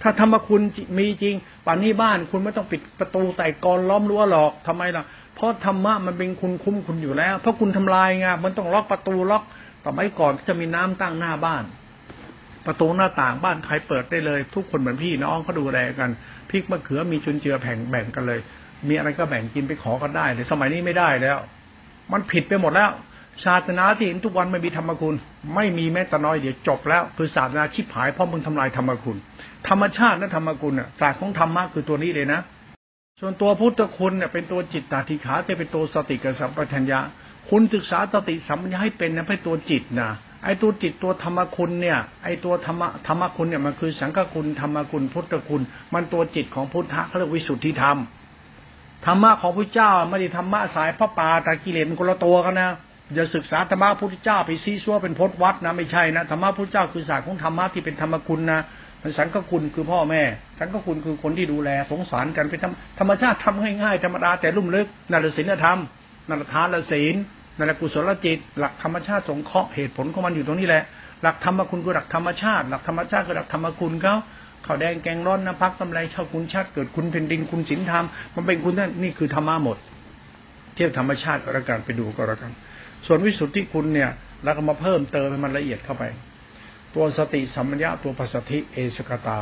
ถ้าธรรมคุณมีจริงป่านนี้บ้านคุณไม่ต้องปิดประตูใส่กรล้อมรั้วหรอกทำไมล่ะ เพราะธรรมะมันเป็นคุณคุ้มคุณอยู่แล้ว เพราะคุณทำลายไงมันต้องล็อกประตูล็อกต่อไปก่อนจะมีน้ำตั้งหน้าบ้าน ประตูหน้าต่างบ้านใครเปิดได้เลย ทุกคนเหมือนพี่น้องเขาดูแลกันพริกมะเขือมีจุนเจือแบ่งแบ่งกันเลย มีอะไรก็แบ่งกินไปขอกันได้เลยสมัยนี้ไม่ได้แล้ว มันผิดไปหมดแล้ว ศาสนาที่เห็นทุกวันไม่มีธรรมคุณ ไม่มีแม้แต่น้อยเดี๋ยวจบแล้ว คือศาสนาชิบหายเพราะมึงทำลายธรรมคุณ ธรรมชาติและธรรมคุณอะศาสตร์ของธรรมะคือตัวนี้เลยนะ ส่วนตัวพุทธคุณเนี่ยเป็นตัวจิตตาธิขาจะเป็นตัวสติกับสัมปชัญญะ คุณศึกษาสติสัมปชัญญะให้เป็นนะเป็นตัวจิตนะไอ้ตัวจิตตัวธรรมคุณเนี่ย ไอ้ตัวธรรมธรรมคุณเนี่ยมันคือสังฆคุณธรรมคุณพุทธคุณ มันตัวจิตของพุทธะเขาเรียกวิสุทธิธรรมธรรมะของพระเจ้าไม่ได้ธรรมะสายพระป่าตากิเลสมันคนละตัวกันนะ อย่าศึกษาธรรมะพระพุทธเจ้าไปซีซัวเป็นพจนวัดนะไม่ใช่นะธรรมะพระพุทธเจ้าคือศาสตร์ของธรรมะที่เป็นธรรมคุณนะมันสังฆคุณคือพ่อแม่ สังฆคุณคือคนที่ดูแลสงสารกันเป็นธรรมชาติทำง่ายๆธรรมดาแต่ลุ่มลึกนั่นศีลธรรมนั่นทานศีลนั่นกุศลจิต หลักธรรมชาติสงเคราะห์เหตุผลของมันอยู่ตรงนี้แหละ หลักธรรมคุณคือหลักธรรมชาติ หลักธรรมชาติคือหลักธรรมคุณเขาเขาวแดงแกงร้อนน้ำพักกำไรเช่าคุณชาติเกิดคุณเป็นดินคุณศีลธรรมมันเป็นคุณนั่นนี่คือธรรมะหมด เทียบธรรมชาติก็แล้วกันไปดูก็แล้วกัน ส่วนวิสุทธิคุณเนี่ยเราก็มาเพิ่มเติมให้มันละเอียดเข้าไป ตัวสติสัมปญญะตัวปัสสติเอสกตา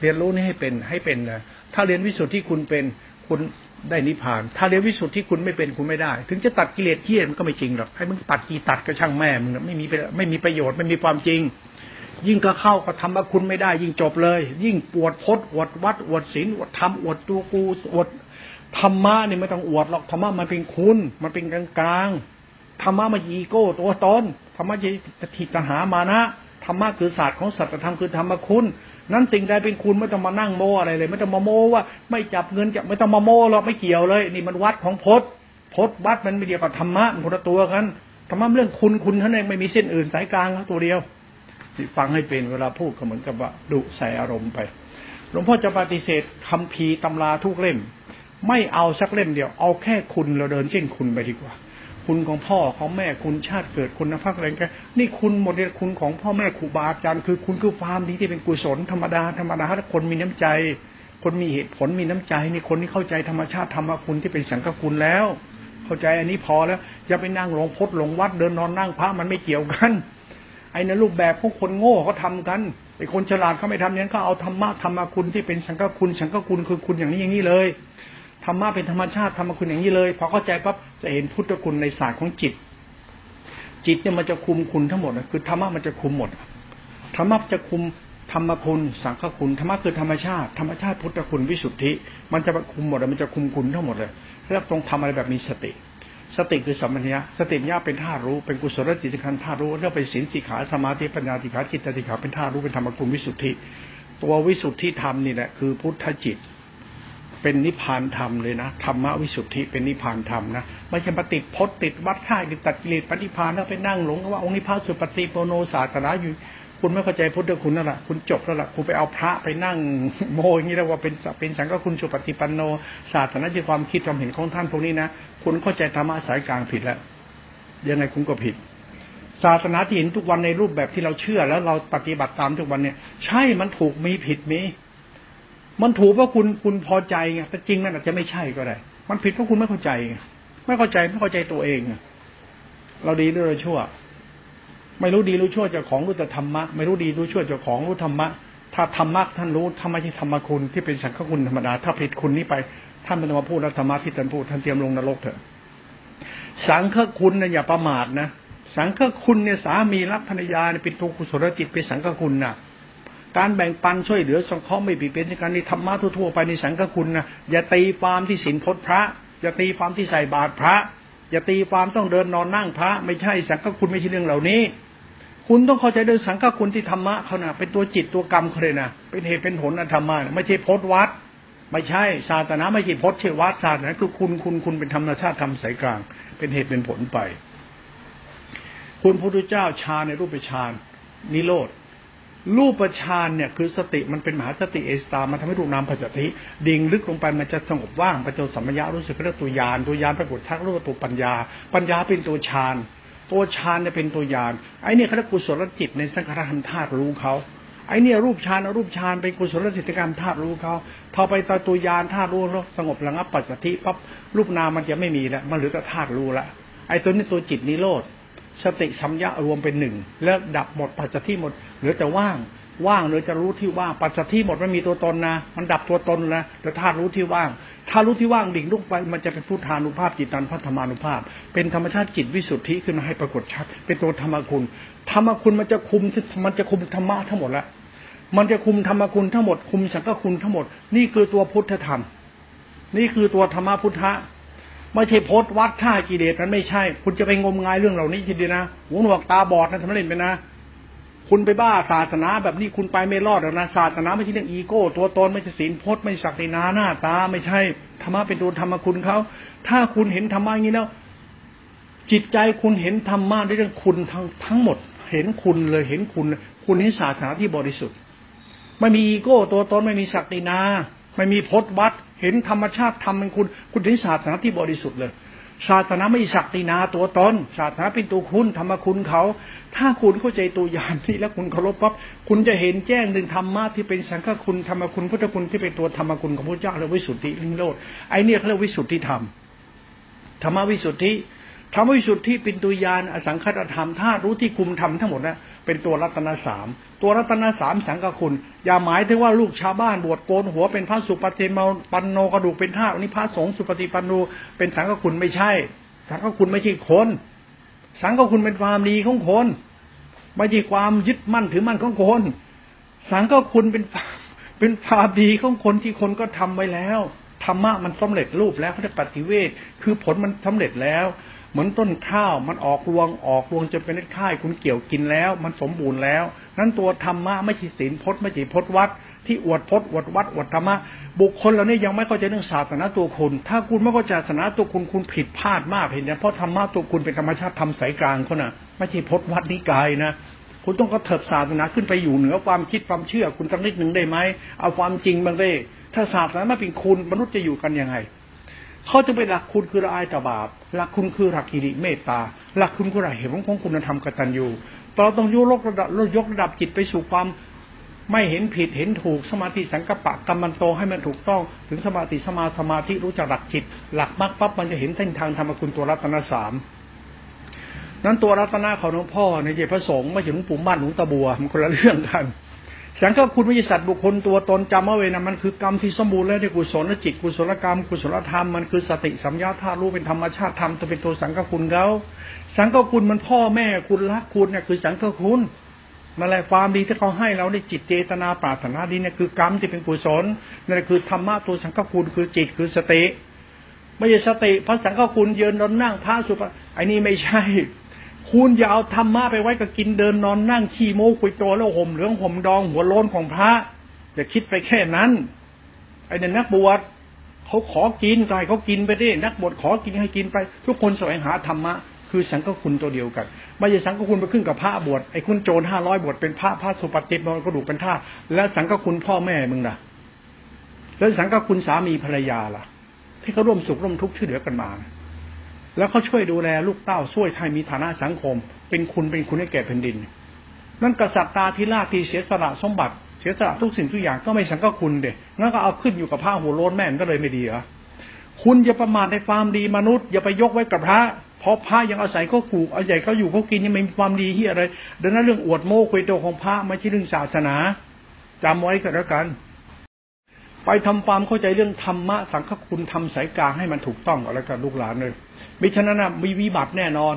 เรียนรู้นี่ให้เป็นให้เป็นนะถ้าเรียนวิสุทธิคุณเป็นคุณได้นิพพาน ถ้าเรียนวิสุทธิคุณไม่เป็นคุณไม่ได้ ถึงจะตัดกิเลสเที่ยมันก็ไม่จริงหรอกให้มึงตัดกี่ตัดก็ช่างแม่มึงไม่มีไม่มีประโยชน์ไม่มีความจริง ยิ่งก็เข้าก็ทำมาคุณไม่ได้ ยิ่งจบเลย ยิ่งปวดพดอวดวัดอวดศีลอวดธรรมอวดตัวกูอวดธรรมะนี่ไม่ต้องอวดหรอกธรรมะมันเป็นคุณ มันเป็นกลางกลาง ธรรมะมันอีโก้ตัวตนธรรมะจะทิฏฐามานะธรรมะคือศาสตร์ของสัจธรรมคือธรรมคุณ นั้นสิ่งใดเป็นคุณไม่ต้องมานั่งโมอะไรเลย ไม่ต้องมาโมว่า ไม่จับเงินจับไม่ต้องมาโมหรอกไม่เกี่ยวเลย นี่มันวัดของพจน์พจน์วัดมันไม่เดียวกับธรรมะมันคนละตัวกันธรรมะเรื่องคุณคุณเท่านั้นไม่มีเส้นอื่นสายกลางตัวเดียวฟังให้เป็นเวลาพูดก็เหมือนกับว่าดุใส่อารมณ์ไปหลวงพ่อจะปฏิเสธคำพีตำราทุกเล่ม ไม่เอาสักเล่มเดียว เอาแค่คุณเราเดินเส้นคุณไปดีกว่า คุณของพ่อของแม่คุณชาติเกิดคุณภาพอะไรกันนี่คุณหมดเลยคุณของพ่อแม่ครูบาอาจารย์คือคุณคือความดีที่เป็นกุศลธรรมดาธรรมดาถ้าคนมีน้ำใจ คนมีเหตุผลมีน้ำใจนี่คนที่เข้าใจธรรมชาติธรรมคุณที่เป็นสังฆคุณแล้ว เข้าใจอันนี้พอแล้วอย่าไปนั่งหลงพดหลงวัดเดินนอนนั่งพระมันไม่เกี่ยวกันไอ้นรูปแบบพวกคนโง่เขาทากันไอ้คนฉลาดเขาไม่ทำอย่างนั้นก็เอาธรรมะธรรมคุณที่เป็นสังฆคุณสังฆคุณคือคุณอย่างนี้อย่างนี้เลย รรมะเป็นธรรมชาติธรรมคุณอย่างนี้เลยพอเข้าใจปั๊บจะเห็นพุทธคุณในศาสตร์ของจิต จิตเนี่ยมันจะคุมคุณทั้งหมดคือธรรมะมันจะคุมหมดธรรมะจะคุมธรรมคุณสังฆคุณธรรมะคือธรรมชาติธรรมชาติพุทธคุณวิสุทธิ มันจะคุมหมดมันจะคุมคุณทั้งหมดเลยแล้วตรงทำอะไรแบบมีสติ สติคือสัมปชัญญะสติญาเป็นท่ารู้เป็นกุศลจิตคันท่ารู้แล้วเป็นศีลสิขาสมาธิปัญญาติขาจิตติขาเป็นท่ารู้เป็นธรรมคุณวิสุทธิ ตัววิสุทธิธรรมนี่แหละคือพุทธจิต เป็นนิพพานธรรมเลยนะธรรมวิสุทธิเป็นนิพพานธรรมนะไม่ใช่ปฏิพจน์ติดวัดท่าติดตัดกิเลสปฏิพานแล้วไปนั่งหลงว่าองค์นิพพานสุปฏิโปโนศาสนาอยู่ คุณไม่เข้าใจพุทธคุณนั่นแหละคุณจบแล้วล่ะคุณไปเอาพระไปนั่งโมอย่างนี้แล้วว่าเป็นเป็นสังฆคุณสุปฏิปันโนศาสนาที่ความคิดความเห็นของท่านพวกนี้นะคุณเข้าใจธรรมะสายกลางผิดแล้วยังไงคุณก็ผิดศาสนาที่เห็นทุกวันในรูปแบบที่เราเชื่อแล้วเราปฏิบัติตามทุกวันเนี่ย ใช่มันถูกมีผิดมี มันถูกเพราะคุณคุณพอใจไงแต่จริงนั่นอาจจะไม่ใช่ก็ได้ มันผิดเพราะคุณไม่เข้าใจไงไม่เข้าใจไม่เข้าใจตัวเองเราดีหรือเราชั่ว ไม่รู้ดีรู้ชั่วเจ้าของรู้แต่ธรรมะ ไม่รู้ดีรู้ชั่วเจ้าของรู้ธรรมะ ถ้าธรรมะท่านรู้ธรรมะที่ธรรมคุณที่เป็นสังฆคุณธรรมดา ถ้าผิดคุณนี้ไป ท่านไม่ต้องมาพูดแล้วธรรมะที่ท่านพูดท่านเตรียมลงนรกเถอะ สังฆคุณเนะอย่าประมาทนะสังฆคุณเนี่ยสามีรักภรรยาเนี่ยเป็นตัวกุศลจิตเป็นสังฆคุณนะ การแบ่งปันช่วยเหลือสงเคราะห์ไม่ปีเป็นการในธรรมะทั่วไปในสังฆคุณนะอย่าตีความที่ศีลพจน์พระ อย่าตีความที่ใส่บาตรพระ อย่าตีความต้องเดินนอนนั่งพระ ไม่ใช่สังฆคุณไม่ใช่เรื่องเหล่านี้ คุณต้องเข้าใจเรื่องสังฆคุณที่ธรรมะเขานะเป็นตัวจิตตัวกรรมเขาเลยนะเป็นเหตุเป็นผลนะธรรมะไม่ใช่พจน์วัด ไม่ใช่ศาสนาไม่ใช่พจน์เชื่อวัดศาสนาคือคุณคุณคุณเป็นธรรมชาติธรรมสายกลาง เป็นเหตุเป็นผลไป คุณพระพุทธเจ้าฌาในรูปฌานนิโรธ รูปฌานเนี่ยคือสติมันเป็นมหาสติเอสตามันทำให้รูปนามปัจจติดิ่งลึกลงไปมันจะสงบว่างไปจจุสัมมยารู้สึกเรียกตัวยานตัวยานปรากฏชักรู้ตัวปัญญา ปัญญาเป็นตัวฌานตัวฌานเนี่ยเป็นตัวยานไอ้นี่เขาเรียกกุศลจิตในสังขารธรรมธาตุรู้เขาไอ้นี่ยรูปฌานรูปฌานเป็นกุศลจิตกรรมธาตุรู้เขาพอไปตตัวยานธาตุรู้แล้วสงบระงับปัจจติปั๊บรูปนามมันจะไม่มีแล้วมันเหลือแต่ธาตุรู้ละไอ้ตัวนี้ตัวจิตนิโรธ สติสัมยารวมเป็นหนึ่งแล้วดับหมดปัจจที่หมดเหลือแต่ว่างว่างเลยจะรู้ที่ว่างปัจจัที่หมดไม่มีตัวตนนะ มันดับตัวตนนะแต่ธาตุรู้ที่ว่าง ถ้ารู้ที่ว่างดิ่งลุกไปมันจะเป็นพุทธานุภาพจิตตันพัฒมานุภาพ เป็นธรรมชาติจิตวิสุทธิขึ้นมาให้ปรากฏชัด เป็นตัวธรรมคุณ ธรรมคุณมันจะคุมมันจะคุมธรรมะทั้งหมดละมันจะคุมธรรมคุณทั้งหมดคุมสังฆคุณทั้งหมด นี่คือตัวพุทธธรรม นี่คือตัวธรรมพุทธะ ไม่ใช่โพสต์วัดท่ากิเลสมันไม่ใช่ คุณจะไปงมงายเรื่องเหล่านี้ทีเดียวนะหูหนวกตาบอดนะทำเล่นไปนะคุณไปบ้าศาสนาแบบนี้คุณไปไม่รอดหรอกนะศาสนาไม่ใช่เรื่องอีโก้ ตัวตนไม่ใช่ศีลพจน์ไม่ศักดินาหน้าตา ไม่ใช่ธรรมะเป็นตัวธรรมคุณเขาถ้าคุณเห็นธรรมะอย่างนี้แล้วจิตใจคุณเห็นธรรมะในเรื่องคุณทั้งทั้งหมด เห็นคุณเลยเห็นคุณ คุณเห็นศาสนาที่บริสุทธิ์ ไม่มีอีโก้ ตัวตนไม่มีศักดินา ไม่มีพจน์วัด เห็นธรรมชาติธรรมเป็นคุณ คุณเห็นศาสนาที่บริสุทธิ์เลย ศาสนาไม่ศักดินาตัวตน ศาสนาเป็นตัวคุณธรรมคุณเขา ถ้าคุณเข้าใจตัวยานนี้แล้วคุณเคารพปั๊บคุณจะเห็นแจ้งหนึ่งธรรมะที่เป็นสังฆคุณธรรมคุณพุทธคุณที่เป็นตัวธรรมคุณของพระเจ้าและวิสุทธิลิงโลดไอเนี่ยเขาเรียกวิสุทธิธรรมธรรมวิสุทธิ ธรรมวิสุทธิป็นตัวยานอสังคตธรรมถ้ารู้ที่คุมธรรมทั้งหมดนะเป็นตัวรัตนสามตัวรัตนสามสังฆคุณ อย่าหมายถึงว่าลูกชาวบ้านบวชโกนหัวเป็นพระสุปฏิมาปันโนกระดูกเป็นท่าอันนี้พระสงฆ์สุปฏิปันโนเป็นสังฆคุณไม่ใช่ สังฆคุณไม่ใช่คน สังฆคุณเป็นความดีของคนไม่ใช่ความยึดมั่นถือมั่นของคน สังฆคุณเป็นเป็นความดีของคนที่คนก็ทำไว้แล้วธรรมะมันสำเร็จรูปแล้วเขาจะปฏิเวทคือผลมันสำเร็จแล้ว เหมือนต้นข้าวมันออกรวงออกรวงจนเป็นเม็ดข้าวคุณเกี่ยวกินแล้ว มันสมบูรณ์แล้ว นั้นตัวธรรมะไม่ใช่ศีลพจน์ไม่ใช่พจน์วัด ที่อวดพจน์อวดวัดอวดธรรมะบุคคลเหล่านี้ยังไม่เข้าใจเรื่องศาสนาตัวคุณ ถ้าคุณไม่เข้าใจศาสนาตัวคุณคุณผิดพลาดมากเห็นไหมเพราะธรรมะตัวคุณเป็นธรรมชาติทำสายกลางเขาน่ะไม่ใช่พจน์วัดนิกายนะคุณต้องกระเถิบศาสนาขึ้นไปอยู่เหนือความคิดความเชื่อคุณสักนิดหนึ่งได้ไหมเอาความจริงบ้างได้ถ้าศาสนาไม่เป็นคุณมนุษย์จะอยู่กันยังไง เขาจะเป็นหลักคุณคือละอายต่อบาปหลักคุณคือหลักกิริเมตตา หลักคุณคือหลักเหตุของคุณธรรมกตัญญูเราต้องยกระดับยกระดับจิตไปสู่ความไม่เห็นผิดเห็นถูกสมาธิสังกปะกรรมันโตให้มันถูกต้องถึงสมาธิสมาสมาธิรู้จักหลักจิต หลักมรรคปั๊บมันจะเห็นเส้นทางธรรมคุณตัวรัตนสามนั้นตัวรัตนาของหลวงพ่อในเจพระสงฆ์ไม่ใช่หลวงปู่มั่นหลวงตาบัวมันคนละเรื่องกัน สังฆคุณวิสัตบุคคลตัวตนจำเอาไว้นะมันคือกรรมที่สมบูรณ์แล้วที่กุศลจิตกุศลกรรมกุศลธรรมมันคือสติสัมยาธารู้เป็นธรรมชาติธรรมจะเป็นตัวสังฆคุณเขาสังฆคุณมันพ่อแม่คุณรักคุณเนี่ยคือสังฆคุณมาแลความดีที่เขาให้เราในจิตเจตนาปรารถนาดีเนี่ยคือกรรมที่เป็นกุศลนั่นคือธรรมะตัวสังฆคุณคือจิตคือสติไม่ใช่สติพระสังฆคุณยืนนอนนั่งพระสุภาไอ้นี่ไม่ใช่ คุณอย่าเอาธรรมะไปไว้กับกินเดินนอนนั่งขี้โม้คุยโตแล้วห่มเหลืองห่มดองหัวโลนของพระอย่าคิดไปแค่นั้น ไอ้เนี่ยนักบวชเขาขอกินใจเขากินไปดินักบวชขอกินให้กินไป ทุกคนแสวงหาธรรมะคือสังฆคุณตัวเดียวกันไม่ใช่สังฆคุณไปขึ้นกับพระบวชไอ้คุณโจรห้าร้อยบวชเป็นพระพระสุปฏิบัติกระดูกเป็นท่าแล้วสังฆคุณพ่อแม่มึงล่ะ แล้วสังฆคุณสามีภรรยาล่ะ ที่เขาร่วมสุขร่วมทุกข์ช่วยเหลือกันมา แล้วเขาช่วยดูแลลูกเต้าช่วยไทยมีฐานะสังคม เป็นคุณเป็นคุณให้แก่แผ่นดิน นั่นกษัตริย์ตาธิราชที่เสียสละสมบัติ เสียสละทุกสิ่งทุกอย่างก็ไม่สังกคุณเด็งั้นก็เอาขึ้นอยู่กับพระหัวโลนแม่นก็เลยไม่ดีเหรอคุณอย่าประมาทในความดีมนุษย์อย่าไปยกไว้กับพระเพราะพระยังอาศัยก็กูเอาใหญ่เขาอยู่เขากินยังไม่มีความดีที่อะไรดังนั้นเรื่องอวดโม้คุยโตของพระไม่ใช่เรื่องศาสนาจำไว้ก็แล้วกัน ไปทำความเข้าใจเรื่องธรรมะสังฆคุณทำสายกลางให้มันถูกต้องก็แล้วกันลูกหลานเลยมิฉะนั้นนะมีวิบัติแน่นอน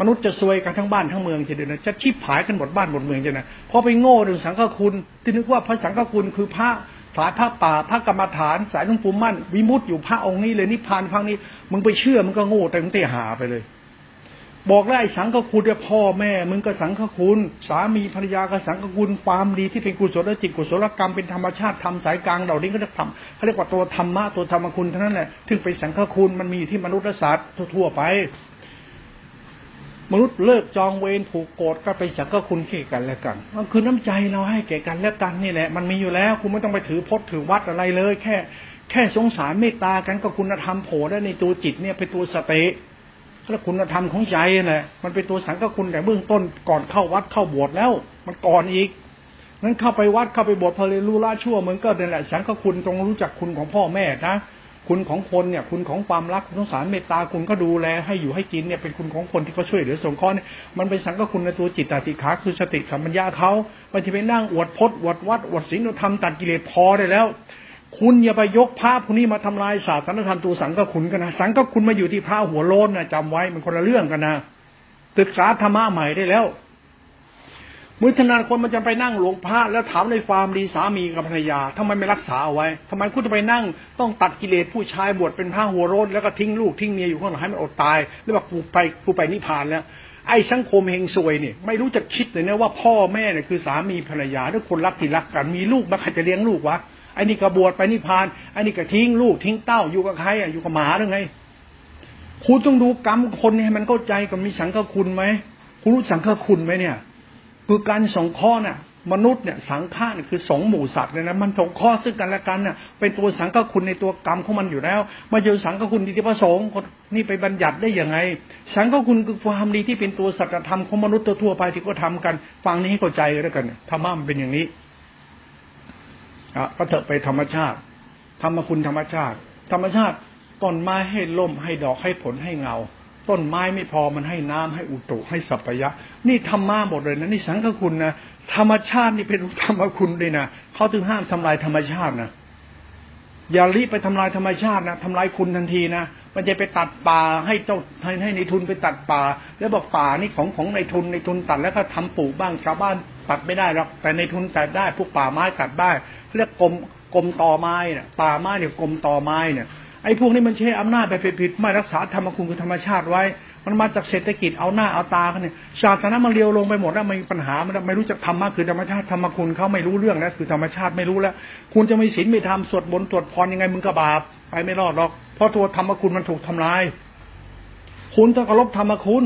มนุษย์จะซวยกันทั้งบ้านทั้งเมืองจะเดินจะชีพหายกันหมดบ้านหมดเมืองจะนะพอไปโง่เรื่องสังฆคุณที่นึกว่าพระสังฆคุณคือพระสายพระป่าพระกรรมฐาน สายหลวงปู่มั่น วิมุตติอยู่พระองค์นี้เลยนิพพานฟังนี้ มึงไปเชื่อมึงก็โง่แต่มึงเตะหาไปเลย บอกได้สังฆคุณเนี่ยพ่อแม่ มึงก็สังฆคุณ สามีภรรยาก็สังฆคุณความดีที่เป็นกุศลจิตกุศลกรรมเป็นธรรมชาติทำสายกลางเหล่านี้ก็จะทำเขาเรียกว่าตัวธรรมะตัวธรรมคุณเท่านั้นแหละถึงเป็นสังฆคุณมันมีที่มนุษย์และสัตว์ทั่วไป มนุษย์เลิกจองเวรผูกโกรธก็ไปสังฆคุณแก่กันแล้วกันมันคือน้ำใจเราให้แก่กันแล้วกันนี่แหละมันมีอยู่แล้วคุณไม่ต้องไปถือพจน์ถือวัดอะไรเลย แค่ แค่สงสารเมตตากันก็คุณธรรมโผล่ได้ในตัวจิตเนี่ยเป็นตัวสติ แล้วคุณธรรมของใจแหละมันเป็นตัวสังฆคุณแต่เบื้องต้นก่อนเข้าวัดเข้าบวชแล้ว มันก่อนอีกนั้นเข้าไปวัดเข้าไปบวชพอเรียนรู้ละชั่วมึงก็นี่แหละสังฆคุณตรงรู้จักคุณของพ่อแม่นะคุณของคนเนี่ย คุณของความรักคุณสงสารเมตตาคุณก็ดูแลให้อยู่ให้กินเนี่ยเป็นคุณของคนที่เขาช่วยเหลือสงเคราะห์เนี่ยมันเป็นสังฆคุณในตัวจิตตติขาคือสติสัมปัญญาเขาม่ใช่ไปนั่งอวดพจน์อวดวัดอวดศีลธรรมตัดกิเลสพอได้แล้ว คุณอย่าไปยกพระพวกนี้มาทำลายศาสนธรรมตัวสังก็คุณกันนะสังก็คุณมาอยู่ที่พระหัวโลนนะจำไว้มันคนละเรื่องกันนะศึกษาธรรมะใหม่ได้แล้วมือธนาคนมันจะไปนั่งหลวงพระแล้วถามในความดีสามีกับภรรยาทำไมไม่รักษาเอาไว้ทำไมคุณจะไปนั่งต้องตัดกิเลสผู้ชายบวชเป็นพระหัวโรนแล้วก็ทิ้งลูกทิ้งเมียอยู่ข้างหลังให้มันอดตาย แล้วบอกกูไปกูไปนิพพานแล้วไอ้สังคมเฮงซวยเนี่ยไม่รู้จะคิดเลยนะว่าพ่อแม่เนี่ยคือสามีภรรยาด้วยคนรักที่รักกันมีลูกมาใครจะเลี้ยงลูกวะ ไอ้นี่ก็บวชไปนิพพานไอ้นี่ก็ทิ้งลูกทิ้งเต้าอยู่กับใครอะอยู่กับหมาหรือไงคุณต้องดูกรรมคนให้มันเข้าใจกับมีสังฆคุณไหมคุณรู้สังฆคุณไหมเนี่ย คือการสงเคราะห์น่ะ มนุษย์เนี่ยสังฆาเนี่ยคือสองหมู่สัตว์เนี่ยนะมันสงเคราะห์ซึ่งกันและกันน่ะเป็นตัวสังฆคุณในตัวกรรมของมันอยู่แล้วมาเจอสังฆคุณที่ประสงค์นี่ไปบัญญัติได้ยังไง สังฆคุณคือความดีที่เป็นตัวสัจธรรมของมนุษย์ทั่วไปที่ก็ทำกัน ฟังนี้ให้เข้าใจแล้วกันธรรมะมันเป็นอย่างนี้ ก็เถอะไปธรรมชาติธรรมคุณธรรมชาติ ธรรมชาติต้นไม้ให้ล่มให้ดอกให้ผลให้เงา ต้นไม้ไม่พอมันให้น้ำให้อุตุให้สัพยะ นี่ธรรมะหมดเลยนะนี่สังฆคุณนะธรรมชาตินี่เป็นธรรมคุณเลยนะเขาถึงห้ามทำลายธรรมชาตินะอย่ารีบไปทำลายธรรมชาตินะทำลายคุณทันทีนะมันจะไปตัดป่าให้เจ้าให้ในทุนไปตัดป่า แล้วบอกป่านี่ของของในทุนในทุนตัดแล้วก็ทำปลูกบ้างชาวบ้านตัดไม่ได้หรอกแต่ในทุนตัดได้พวกป่าไม้ตัดได้ เรียกกรมกรมต่อไม้เนี่ยป่าไม้เนี่ยกรมต่อไม้เนี่ยไอ้พวกนี้มันใช้อำนาจไปผิดไม่รักษาธรรมคุณคือธรรมชาติไว้ มันมาจากเศรษฐกิจเอาหน้าเอาตาเขาเนี่ยชาตินั้นมันเลียวลงไปหมดแล้วมีปัญหามันไม่รู้จักธรรมะคือธรรมชาติธรรมคุณเขาไม่รู้เรื่องแล้วคือธรรมชาติไม่รู้แล้ว คุณจะมีศีลมีธรรมสวดมนตรวจพรยังไงมึงก็บาปไปไม่รอดหรอกเพราะตัวธรรมคุณมันถูกทำลาย คุณต้องเคารพธรรมคุณ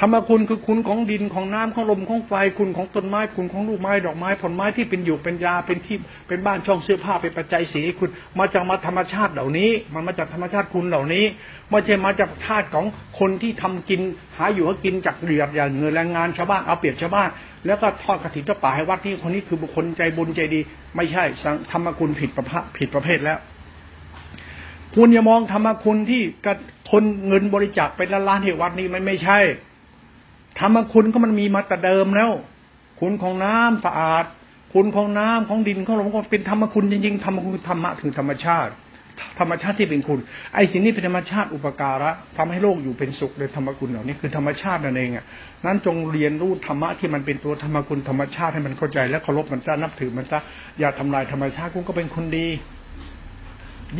ธรรมคุณคือคุณของดินของน้ำของลมของไฟคุณของต้นไม้คุณของลูกไม้ดอกไม้ผลไม้ที่เป็นอยู่เป็นยาเป็นที่เป็นบ้านช่องเสื้อผ้าเป็นปัจจัยสีคุณมาจากมาธรรมชาติเหล่านี้ มันมาจากธรรมชาติคุณเหล่านี้ไม่ใช่มาจากธาตุของคนที่ทำกินหาอยู่ก็กินจากเรียบอย่างเงินแรงงานชาวบ้านเอาเปรียบชาวบ้านแล้วก็ทอดกระถิ่นทอดป่าให้วัดที่คนนี้คือบุคคลใจบุญใจดี ไม่ใช่ธรรมคุณผิดประเภทผิดประเภทแล้วคุณอย่ามองธรรมคุณที่กทนเงินบริจาคเป็นล้านๆที่วัดนี้มันไม่ใช่ ธรรมคุณก็มันมีมาแต่เดิมแล้ว คุณของน้ำสะอาด คุณของน้ำของดินของลมก็เป็นธรรมคุณจริงๆธรรมคุณธรรมะคือธรรมชาติ ธรรมชาติที่เป็นคุณ ไอ้สิ่งนี้เป็นธรรมชาติอุปการะทำให้โลกอยู่เป็นสุขโดยธรรมคุณเหล่านี้คือธรรมชาตินั่นเองอะนั้นจงเรียนรู้ธรรมะที่มันเป็นตัวธรรมคุณธรรมชาติให้มันเข้าใจ และเคารพมันซะนับถือมันซะอย่าทำลายธรรมชาติคุณก็เป็นคนดี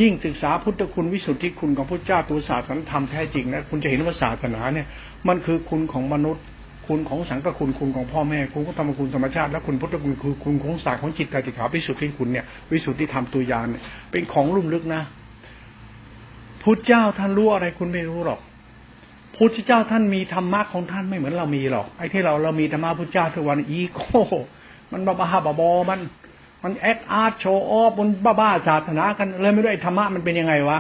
ยิ่งศึกษาพุทธคุณวิสุทธิคุณของพระเจ้าตัวศาสนาธรรมแท้จริงนะคุณจะเห็นว่าศาสนาเนี่ย มันคือคุณของมนุษย์ คุณของสังกคุณคุณของพ่อแม่คุณก็ธรรมคุณธรรมชาติและคุณพุทธคุณคือคุณของศาสตร์ของจิตใจติขาวิสุทธิคุณเนี่ยวิสุทธิธรรมตัวยานเนี่ยเป็นของลุ่มลึกนะพุทธเจ้าท่านรู้อะไรคุณไม่รู้หรอกพุทธเจ้าท่านมีธรรมะของท่านไม่เหมือนเรามีหรอกไอ้ที่เราเรามีธรรมะพุทธเจ้าทุกวันอีโก้มันบ้าบ้าบอมัน มันแอคอาร์ตโชว์ออฟมันบ้าบ้าศาสนากันเลยไม่รู้ไอ้ธรรมะมันเป็นยังไงวะ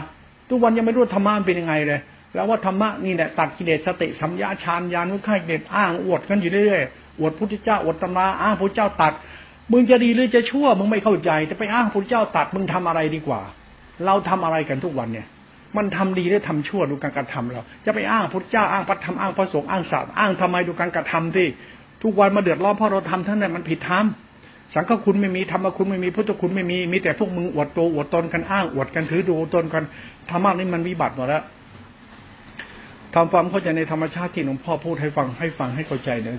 ทุกวันยังไม่รู้ธรรมะมันเป็นยังไงเลย แล้วว่าธรรมะนี่แหละตัดกิเลสสติสัมยาฌานญาณุข่ายเด็ดอ้างอวดกันอยู่เรื่อยๆอวดพุทธเจ้าอวดตำราอ้างพระเจ้าตัดมึงจะดีหรือจะชั่วมึงไม่เข้าใจแต่ไปอ้างพระเจ้าตัดมึงทำอะไรดีกว่า เราทำอะไรกันทุกวันเนี่ย มันทำดีหรือทำชั่วดูการกระทำเรา จะไปอ้างพระเจ้าอ้างพระธรรมอ้างพระสงฆ์อ้างศาสตร์อ้างทำไมดูการกระทำที่ทุกวันมาเดือดร้อนเพราะเราทำทั้งนั้นมันผิดธรรม สังฆคุณไม่มีธรรมคุณไม่มีพุทธคุณไม่มีมีแต่พวกมึงอวดตัวอวดตนกันอ้างอวดกันถือดูตนกันธรรมะนี่มันวิบัติหมดแล้วทำความเข้าใจในธรรมชาติที่หลวงพ่อพูดให้ฟังให้ฟังให้เข้าใจเนี่ย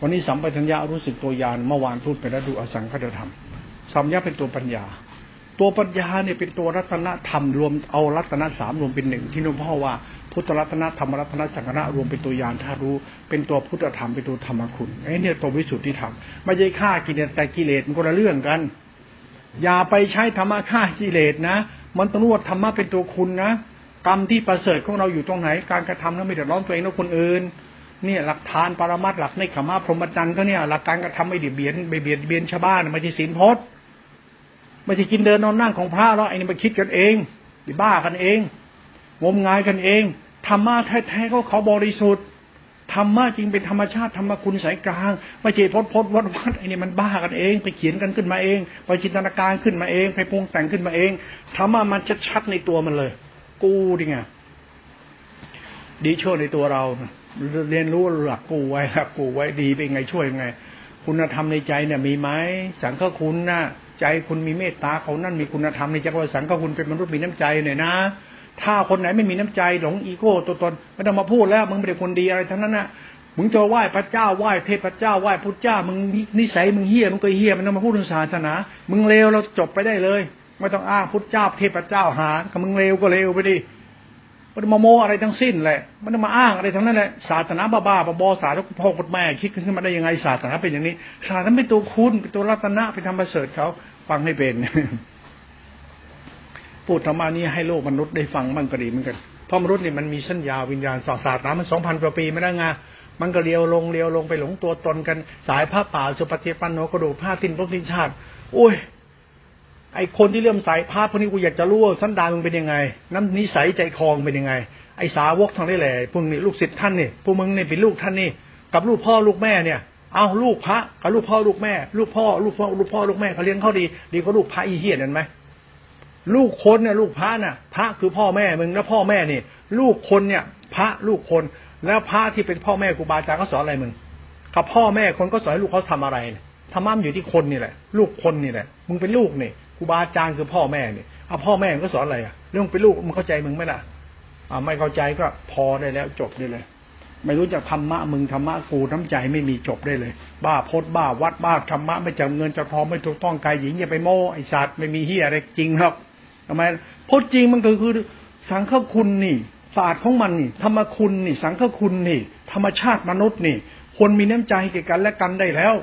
วันนี้สัมปทัญญารู้สึกตัวยานเมื่อวานพูดไปแล้วดูอสังคตธรรมสัมยาเป็นตัวปัญญา ตัวปัญญาเนี่ยเป็นตัวรัตนธรรมรวมเอารัตนสามรวมเป็นหนึ่งที่หลวงพ่อว่า พุทธรัตนธรรมรัตนสังฆะรวมเป็นตัวยานถ้ารู้ เป็นตัวพุทธธรรมเป็นตัวธรรมคุณไอ้เนี่ยตัววิสุทธิธรรมไม่ใช่ฆ่ากิเลสแต่กิเลสมันคนละเรื่องกัน อย่าไปใช้ธรรมะฆ่ากิเลสนะ มันต้องรู้ว่าธรรมะเป็นตัวคุณนะกรรมที่ประเสริฐของเราอยู่ตรงไหน การกระทำแล้วไม่เดือดร้อนตัวเองและคนอื่นเนี่ยหลักฐานปรมัตหลักในขมาพรหมจรรย์ก็เนี่ยหลักการกระทำไม่เดียดเบียนไม่เบียดเบียนชาวบ้านไม่ใช่ศีลพจน์ไม่ใช่กินเดินนอนนั่งของพระแล้วไอ้นี่มาคิดกันเองบ้ากันเองงมงายกันเอง ธรรมะแท้ๆเขาเขาบริสุทธิ์ธรรมะจริงเป็นธรรมชาติธรรมคุณสายกลางไม่ใช่พดพดวัดวัดไอ้นี่มันบ้ากันเอง ไปเขียนกันขึ้นมาเองไปจินตนาการขึ้นมาเองไปปรุงแต่งขึ้นมาเองธรรมะมันชัดๆในตัวมันเลย กูดิไงดีช่วยในตัวเรา เรียนรู้หลักกูไว้หลักกูไว้ดีเป็นไงช่วยยังไง คุณธรรมในใจเนี่ยมีไหมสังฆคุณนะใจคุณมีเมตตาเขานั่นมีคุณธรรมในใจว่าสังฆคุณเป็นมนุษย์มีน้ำใจหน่อยนะ ถ้าคนไหนไม่มีน้ำใจหลงอีโก้ตัวตนไม่ต้องมาพูดแล้วมึงเป็นคนดีอะไรทั้งนั้นนะมึงจะไหว้พระเจ้าไหว้เทพเจ้าไหว้พุทธเจ้า มึงนิสัยมึงเฮี้ยมึงก็เฮี้ยมันต้องมาพูดถึงศาสนา มึงเลวเราจบไปได้เลย ไม่ต้องอ้างพุทธเจ้าเทพเจ้าหากับมึงเลวก็เลวไปดิมันมาโมอะไรทั้งสิ้นแหละ มันมาอ้างอะไรทั้งนั้นแหละศาสนาบ้าๆบอๆศาสนาพ่อคุณแม่คิดขึ้นมาได้ยังไงศาสนาเป็นอย่างนี้ศาสนาเป็นตัวคุณเป็นตัวรัตนะเป็นธรรมเสริฐเขาฟังให้เป็น พูดธรรมานี้ให้โลกมนุษย์ได้ฟังมันก็ดีเหมือนกันเพราะมนุษย์เนี่ยมันมีสัญญาววิญญาณศาสนามันสองพันกว่าปีไม่ได้ไงมันก็เลียวลงเลียวลงไปหลงตัวตนกัน สายผ้าป่าสุปฏิปันโนกระดูกผ้าตินพระพิชาติโอ้ย ไอคนที่เลื่อมสายผ้าพวกนี้กูอยากจะรู้ว่าสันดานมึงเป็นยังไง น้ำนิสัยใจคองเป็นยังไง ไอสาวกทางได้แหละพวกนี้ลูกศิษย์ท่านนี่พวกมึงนี่เป็นลูกท่านนี่กับลูกพ่อลูกแม่เนี่ยเอาลูกพระกับลูกพ่อลูกแม่ ลูกพ่อลูกพ่อลูกพ่อลูกแม่เขาเลี้ยงเขาดี ดีกว่าลูกพระอีเหี้ยนั่นไหม ลูกคนเนี่ยลูกพระน่ะ พระคือพ่อแม่มึงแล้วพ่อแม่นี่ ลูกคนเนี่ย พระลูกคน แล้วพระที่เป็นพ่อแม่ครูบาอาจารย์เขาสอนอะไรมึงกับพ่อแม่คนก็สอนให้ลูกเขาทำอะไรธรรมะมันอยู่ที่คนนี่แหละ ลูกคนนี่แหละ มึงเป็นลูกนี่ครูบาอาจารย์คือพ่อแม่นี่เอาพ่อแม่ก็สอนอะไรอะเรื่องเป็นลูกมึงเข้าใจมึงไหมล่ะอ่าไม่เข้าใจก็พอได้แล้วจบได้เลย ไม่รู้จักธรรมะมึงธรรมะกูน้ำใจไม่มีจบได้เลย บ้าพดบ้าวัดบ้าธรรมะไม่จำเงินจะทองไม่ถูกต้องกายหญิงอย่าไปโม้ไอสัตว์ไม่มีเฮียอะไรจริงครับ ทำไมพดจริงมันก็คือสังฆคุณนี่ศาสตร์ของมันนี่ ธรรมคุณนี่ สังฆคุณนี่ ธรรมชาติมนุษย์นี่คนมีน้ำใจแก่กันและกันได้แล้ว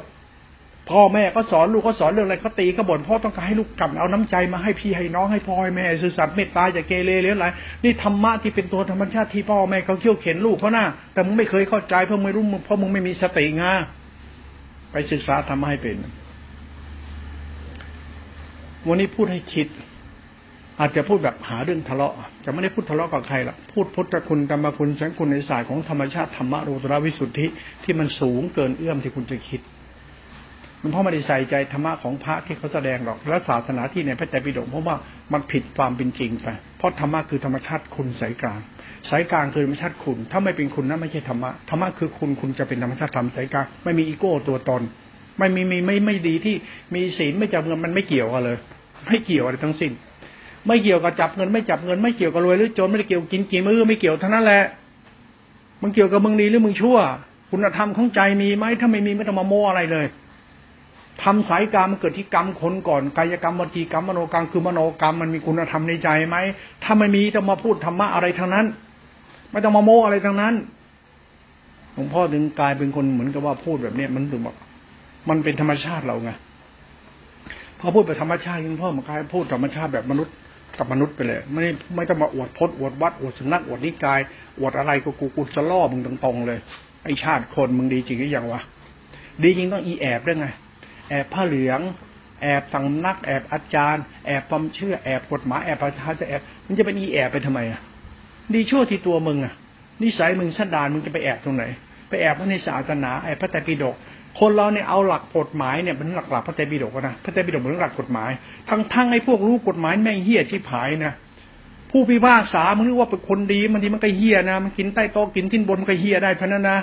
พ่อแม่ก็สอนลูกก็สอนเรื่องอะไรเขาตีก็บ่นพ่อต้องการให้ลูกกลับเอาน้ำใจมาให้พี่ให้น้องให้พ่อให้แม่สื่อสัตย์เมตตาอย่าเกเรหรืออะไรนี่ธรรมะที่เป็นตัวธรรมชาติที่พ่อแม่เขาเขี่ยวเข็นลูกเขาหน้าแต่มึงไม่เคยเข้าใจเพราะไม่รู้เพราะมึงไม่มีสติงาไปศึกษาทำให้เป็น วันนี้พูดให้คิด อาจจะพูดแบบหาเรื่องทะเลาะ จะไม่ได้พูดทะเลาะกับใครหรอกพูดพุทธคุณธรรมคุณสังคุณในสายของธรรมชาติธรรมะโรตระวิสุทธิที่มันสูงเกินเอื้อมที่คุณจะคิดมันเพราะไม่ได้ใส่ใจธรรมะของพระที่เขาแสดงหรอกและศาสนาที่ในพระไตรปิฎกเพราะว่ามันผิดความเป็นจริงไปเพราะธรรมะคือธรรมชาติคุณสายกลางสายกลางคือธรรมชาติคุณ ถ้าไม่เป็นคุณนั่นไม่ใช่ธรรมะธรรมะคือคุณคุณจะเป็นธรรมชาติธรรมสายกลางไม่มีอีโก้ตัวตน ไม่มีมีไม่ไม่ดีที่มีศีลไม่จำเงินมันไม่เกี่ยวกันเลย ไม่เกี่ยวอะไรทั้งสิ้น ไม่เกี่ยวกับจับเงินไม่จับเงินไม่เกี่ยวกับรวยหรือจนไม่ได้เกี่ยวกินกี่มือไม่เกี่ยวทั้งนั้นแหละมันเกี่ยวกับมึงดีหรือมึงชั่ว คุณธรรมของใจมีไหมถ้าไม่มีไม่ต้องมาโม้อะไรเลยทำสายกรรมมันเกิดที่กรรมคนก่อนกายกรรมวจีกรรมมโนกรรมคือมโนกรรมมันมีคุณธรรมในใจไหมถ้าไม่มีต้องมาพูดธรรมะอะไรทั้งนั้น ไม่ต้องมาโม้อะไรทั้งนั้นหลวงพ่อถึงกลายเป็นคนเหมือนกับว่าพูดแบบเนี้ยมันถึงบอกมันเป็นธรรมชาติเราไงพอพูดแบบธรรมชาติหลวงพ่อมันกลายพูดธรรมชาติแบบมนุษย์ กับมนุษย์ไปเลย ไม่ไม่ต้องมาอวดพจน์อวดวัดอวดสนักอวดนิกายอวดอะไรก็กูกูจะล่อมึงตรงๆเลย ไอชาติคนมึงดีจริงหรือยังวะดีจริงต้องอีแอบด้วยไงแอบผ้าเหลือง แอบสังนัก แอบอาจารย์ แอบความเชื่อแอบกฎหมายแอบประชาจะแอบมันจะเป็นอีแอบไปทำไมอะดีชั่วที่ตัวมึงอะนิสัยมึงสันดานมึงจะไปแอบตรงไหน ไปแอบพระในศาสนาแอบพระไตรปิฎก คนเราเนี่ยเอาหลักกฎหมายเนี่ยเป็นหลักหลักพระเตปิฎกนะพระเตปิฎกเป็นหลักกฎหมาย ทั้งทั้งไอ้พวกรู้กฎหมายแม่งเฮี้ยชิบหายนะผู้พิพากษามึงนึกว่าเป็นคนดีมันทีมันก็เฮี้ยนะมันกินใต้โต๊ะกินทิ้นบนมันก็เฮี้ยได้พนันนะ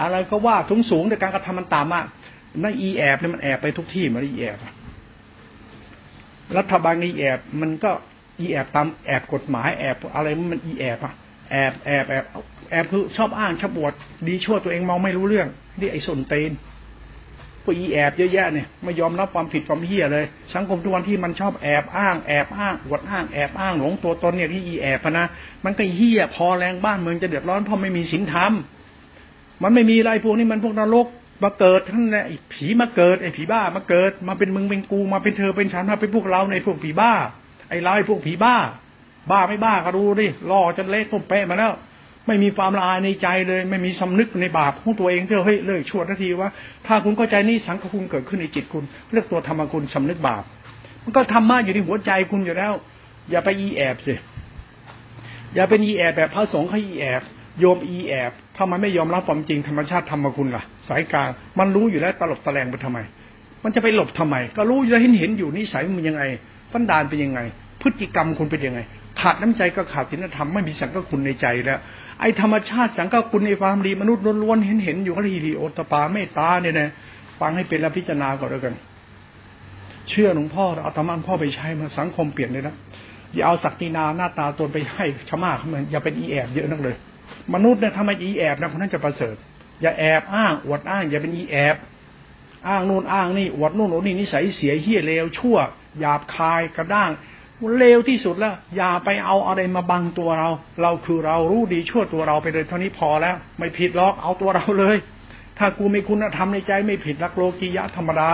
อะไรก็ว่าทุงสูงแต่การกระทำมันต่ำอะนั่นอีแอบเนี่ยมันแอบไปทุกที่มันอีแอบรัฐบาลอีแอบมันก็อีแอบตามแอบกฎหมายแอบอะไรมันอีแอบอะ แอบแอบแอบแอบคือชอบอ้างชอบบวดดีชั่วตัวเองมองไม่รู้เรื่องนี่ไอ้สนเตนพวกอีแอบเยอะแยะเนี่ยไม่ยอมรับความผิดความเฮี้ยเลย สังคมทุกวันที่มันชอบแอบอ้างแอบอ้างอวดอ้างแอบอ้างหลงตัวตนเนี่ยที่อีแอบนะมันก็เฮี้ยพอแรงบ้านเมืองจะเดือดร้อนเพราะไม่มีศีลธรรมมันไม่มีอะไรพวกนี้มันพวกนรกมาเกิดทั้งนั้นไอ้ผีมาเกิดไอ้ผีบ้ามาเกิด มาเป็นมึงเป็นกูมาเป็นเธอเป็นฉันมาเป็นพวกเราในพวกผีบ้า ไอ้เราไอ้พวกผีบ้า บ้าไม่บ้าก็ดูดิล่อจนเละตุ้มเป๊ะมาแล้ว ไม่มีความละอายในใจเลย ไม่มีสำนึกในบาปของตัวเองเที่ยวเฮ้ยเลยชวดทันทีว่า ถ้าคุณเข้าใจนี่สังฆคุณเกิดขึ้นในจิตคุณเรียกตัวธรรมคุณสำนึกบาป มันก็ธรรมะอยู่ในหัวใจคุณอยู่แล้ว อย่าไปอีแอบสิอย่าเป็นอีแอบแบบพระสงฆ์เขาอีแอบโยมอีแอบถ้ามันไม่ยอมรับความจริงธรรมชาติธรรมคุณล่ะ สายกลางมันรู้อยู่แล้วตลบตะแลงไปทำไม มันจะไปหลบทำไม ก็รู้อยู่แล้วเห็นเห็นอยู่นิสัยมันยังไงฟันดานเป็นยังไง พฤติกรรมคุณเป็นยังไง ขาดน้ำใจก็ขาดศีลธรรมไม่มีสังฆคุณในใจแล้ว ไอ้ธรรมชาติสังกัคุณในความดีมนุษย์ล้วนๆเห็นเห็นอยู่ก็เลยทีโอตปาเมตตาเนี่ยนะฟังให้เป็นแล้วพิจารณาก่อนแล้วกัน เชื่อหลวงพ่อเอาธรรมะพ่อไปใช้มาสังคมเปลี่ยนเลยนะอย่าเอาศักดินาหน้าตาตนไปให้ชมาเขามือนอย่าเป็นอีแอบเยอะนักเลย มนุษย์เนี่ยทำไมอีแอบนะคนนั้นจะประเสริฐ อย่าแอบอ้างอวดอ้าง อย่าเป็นอีแอบอ้างนู่นอ้างนี่อวดนู่นอวดนี่นิสัยเสียเฮี้ยเลวชั่วหยาบคายกระด้าง เลวที่สุดแล้ว อย่าไปเอาอะไรมาบังตัวเรา เราคือเรารู้ดีชั่วตัวเราไปเลยเท่านี้พอแล้ว ไม่ผิดหรอกเอาตัวเราเลย ถ้ากูมีคุณธรรมในใจไม่ผิดรักโลกียะธรรมดา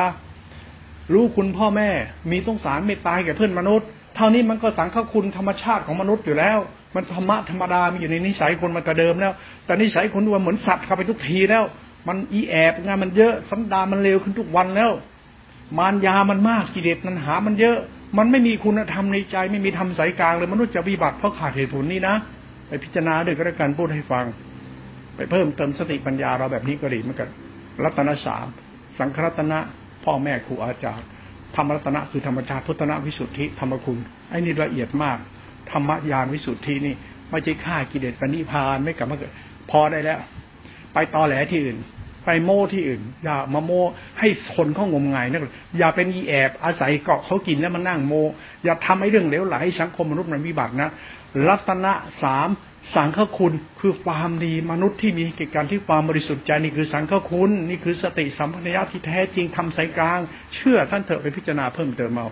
รู้คุณพ่อแม่ มีสงสารไม่ตายแก่เพื่อนมนุษย์ เท่านี้มันก็สังฆคุณธรรมชาติของมนุษย์อยู่แล้ว มันธรรมะธรรมดามีอยู่ในนิสัยคนมาแต่เดิมแล้ว แต่นิสัยคนดูเหมือนสัตว์เข้าไปทุกทีแล้ว มันอีแอบงานมันเยอะสันดามันเลวขึ้นทุกวันแล้ว มารยามันมากกิเลสมันหามันเยอะ มันไม่มีคุณธรรมในใจ ไม่มีธรรมสายกลางเลยมนุษย์จะวิบัติเพราะขาดเหตุผลนี้นะไปพิจารณาด้วยก็แล้วกันพูดให้ฟัง ไปเพิ่มเติมสติปัญญาเราแบบนี้ก็ดีเหมือนกันรัตนสามสังครัตนะ พ่อแม่ครูอาจารย์ธรรมรัตนะคือธรรมชาติพุทธนะวิสุทธิธรรมคุณไอ้นี่ละเอียดมากธรรมญาณวิสุทธินี่ไม่ใช่ฆ่ากิเลสปณิพานไม่กลับมาเกิดพอได้แล้ว ไปต่อแหลที่อื่น ไปโม่ที่อื่น อย่ามาโม่ให้คนเขางมงายนะอย่าเป็นอีแอบอาศัยเกาะเขากินแล้วมันนั่งโม อย่าทำให้เรื่องเลวไหลสังคมมนุษย์มันวิบัตินะรัตนะสามสังฆคุณคือความดีมนุษย์ที่มีกิจการที่ความบริสุทธิ์ใจนี่คือสังฆคุณนี่คือสติสัมพัญญะที่แท้จริงทำสายกลาง เชื่อท่านเถอะไปพิจารณาเพิ่มเติมเอา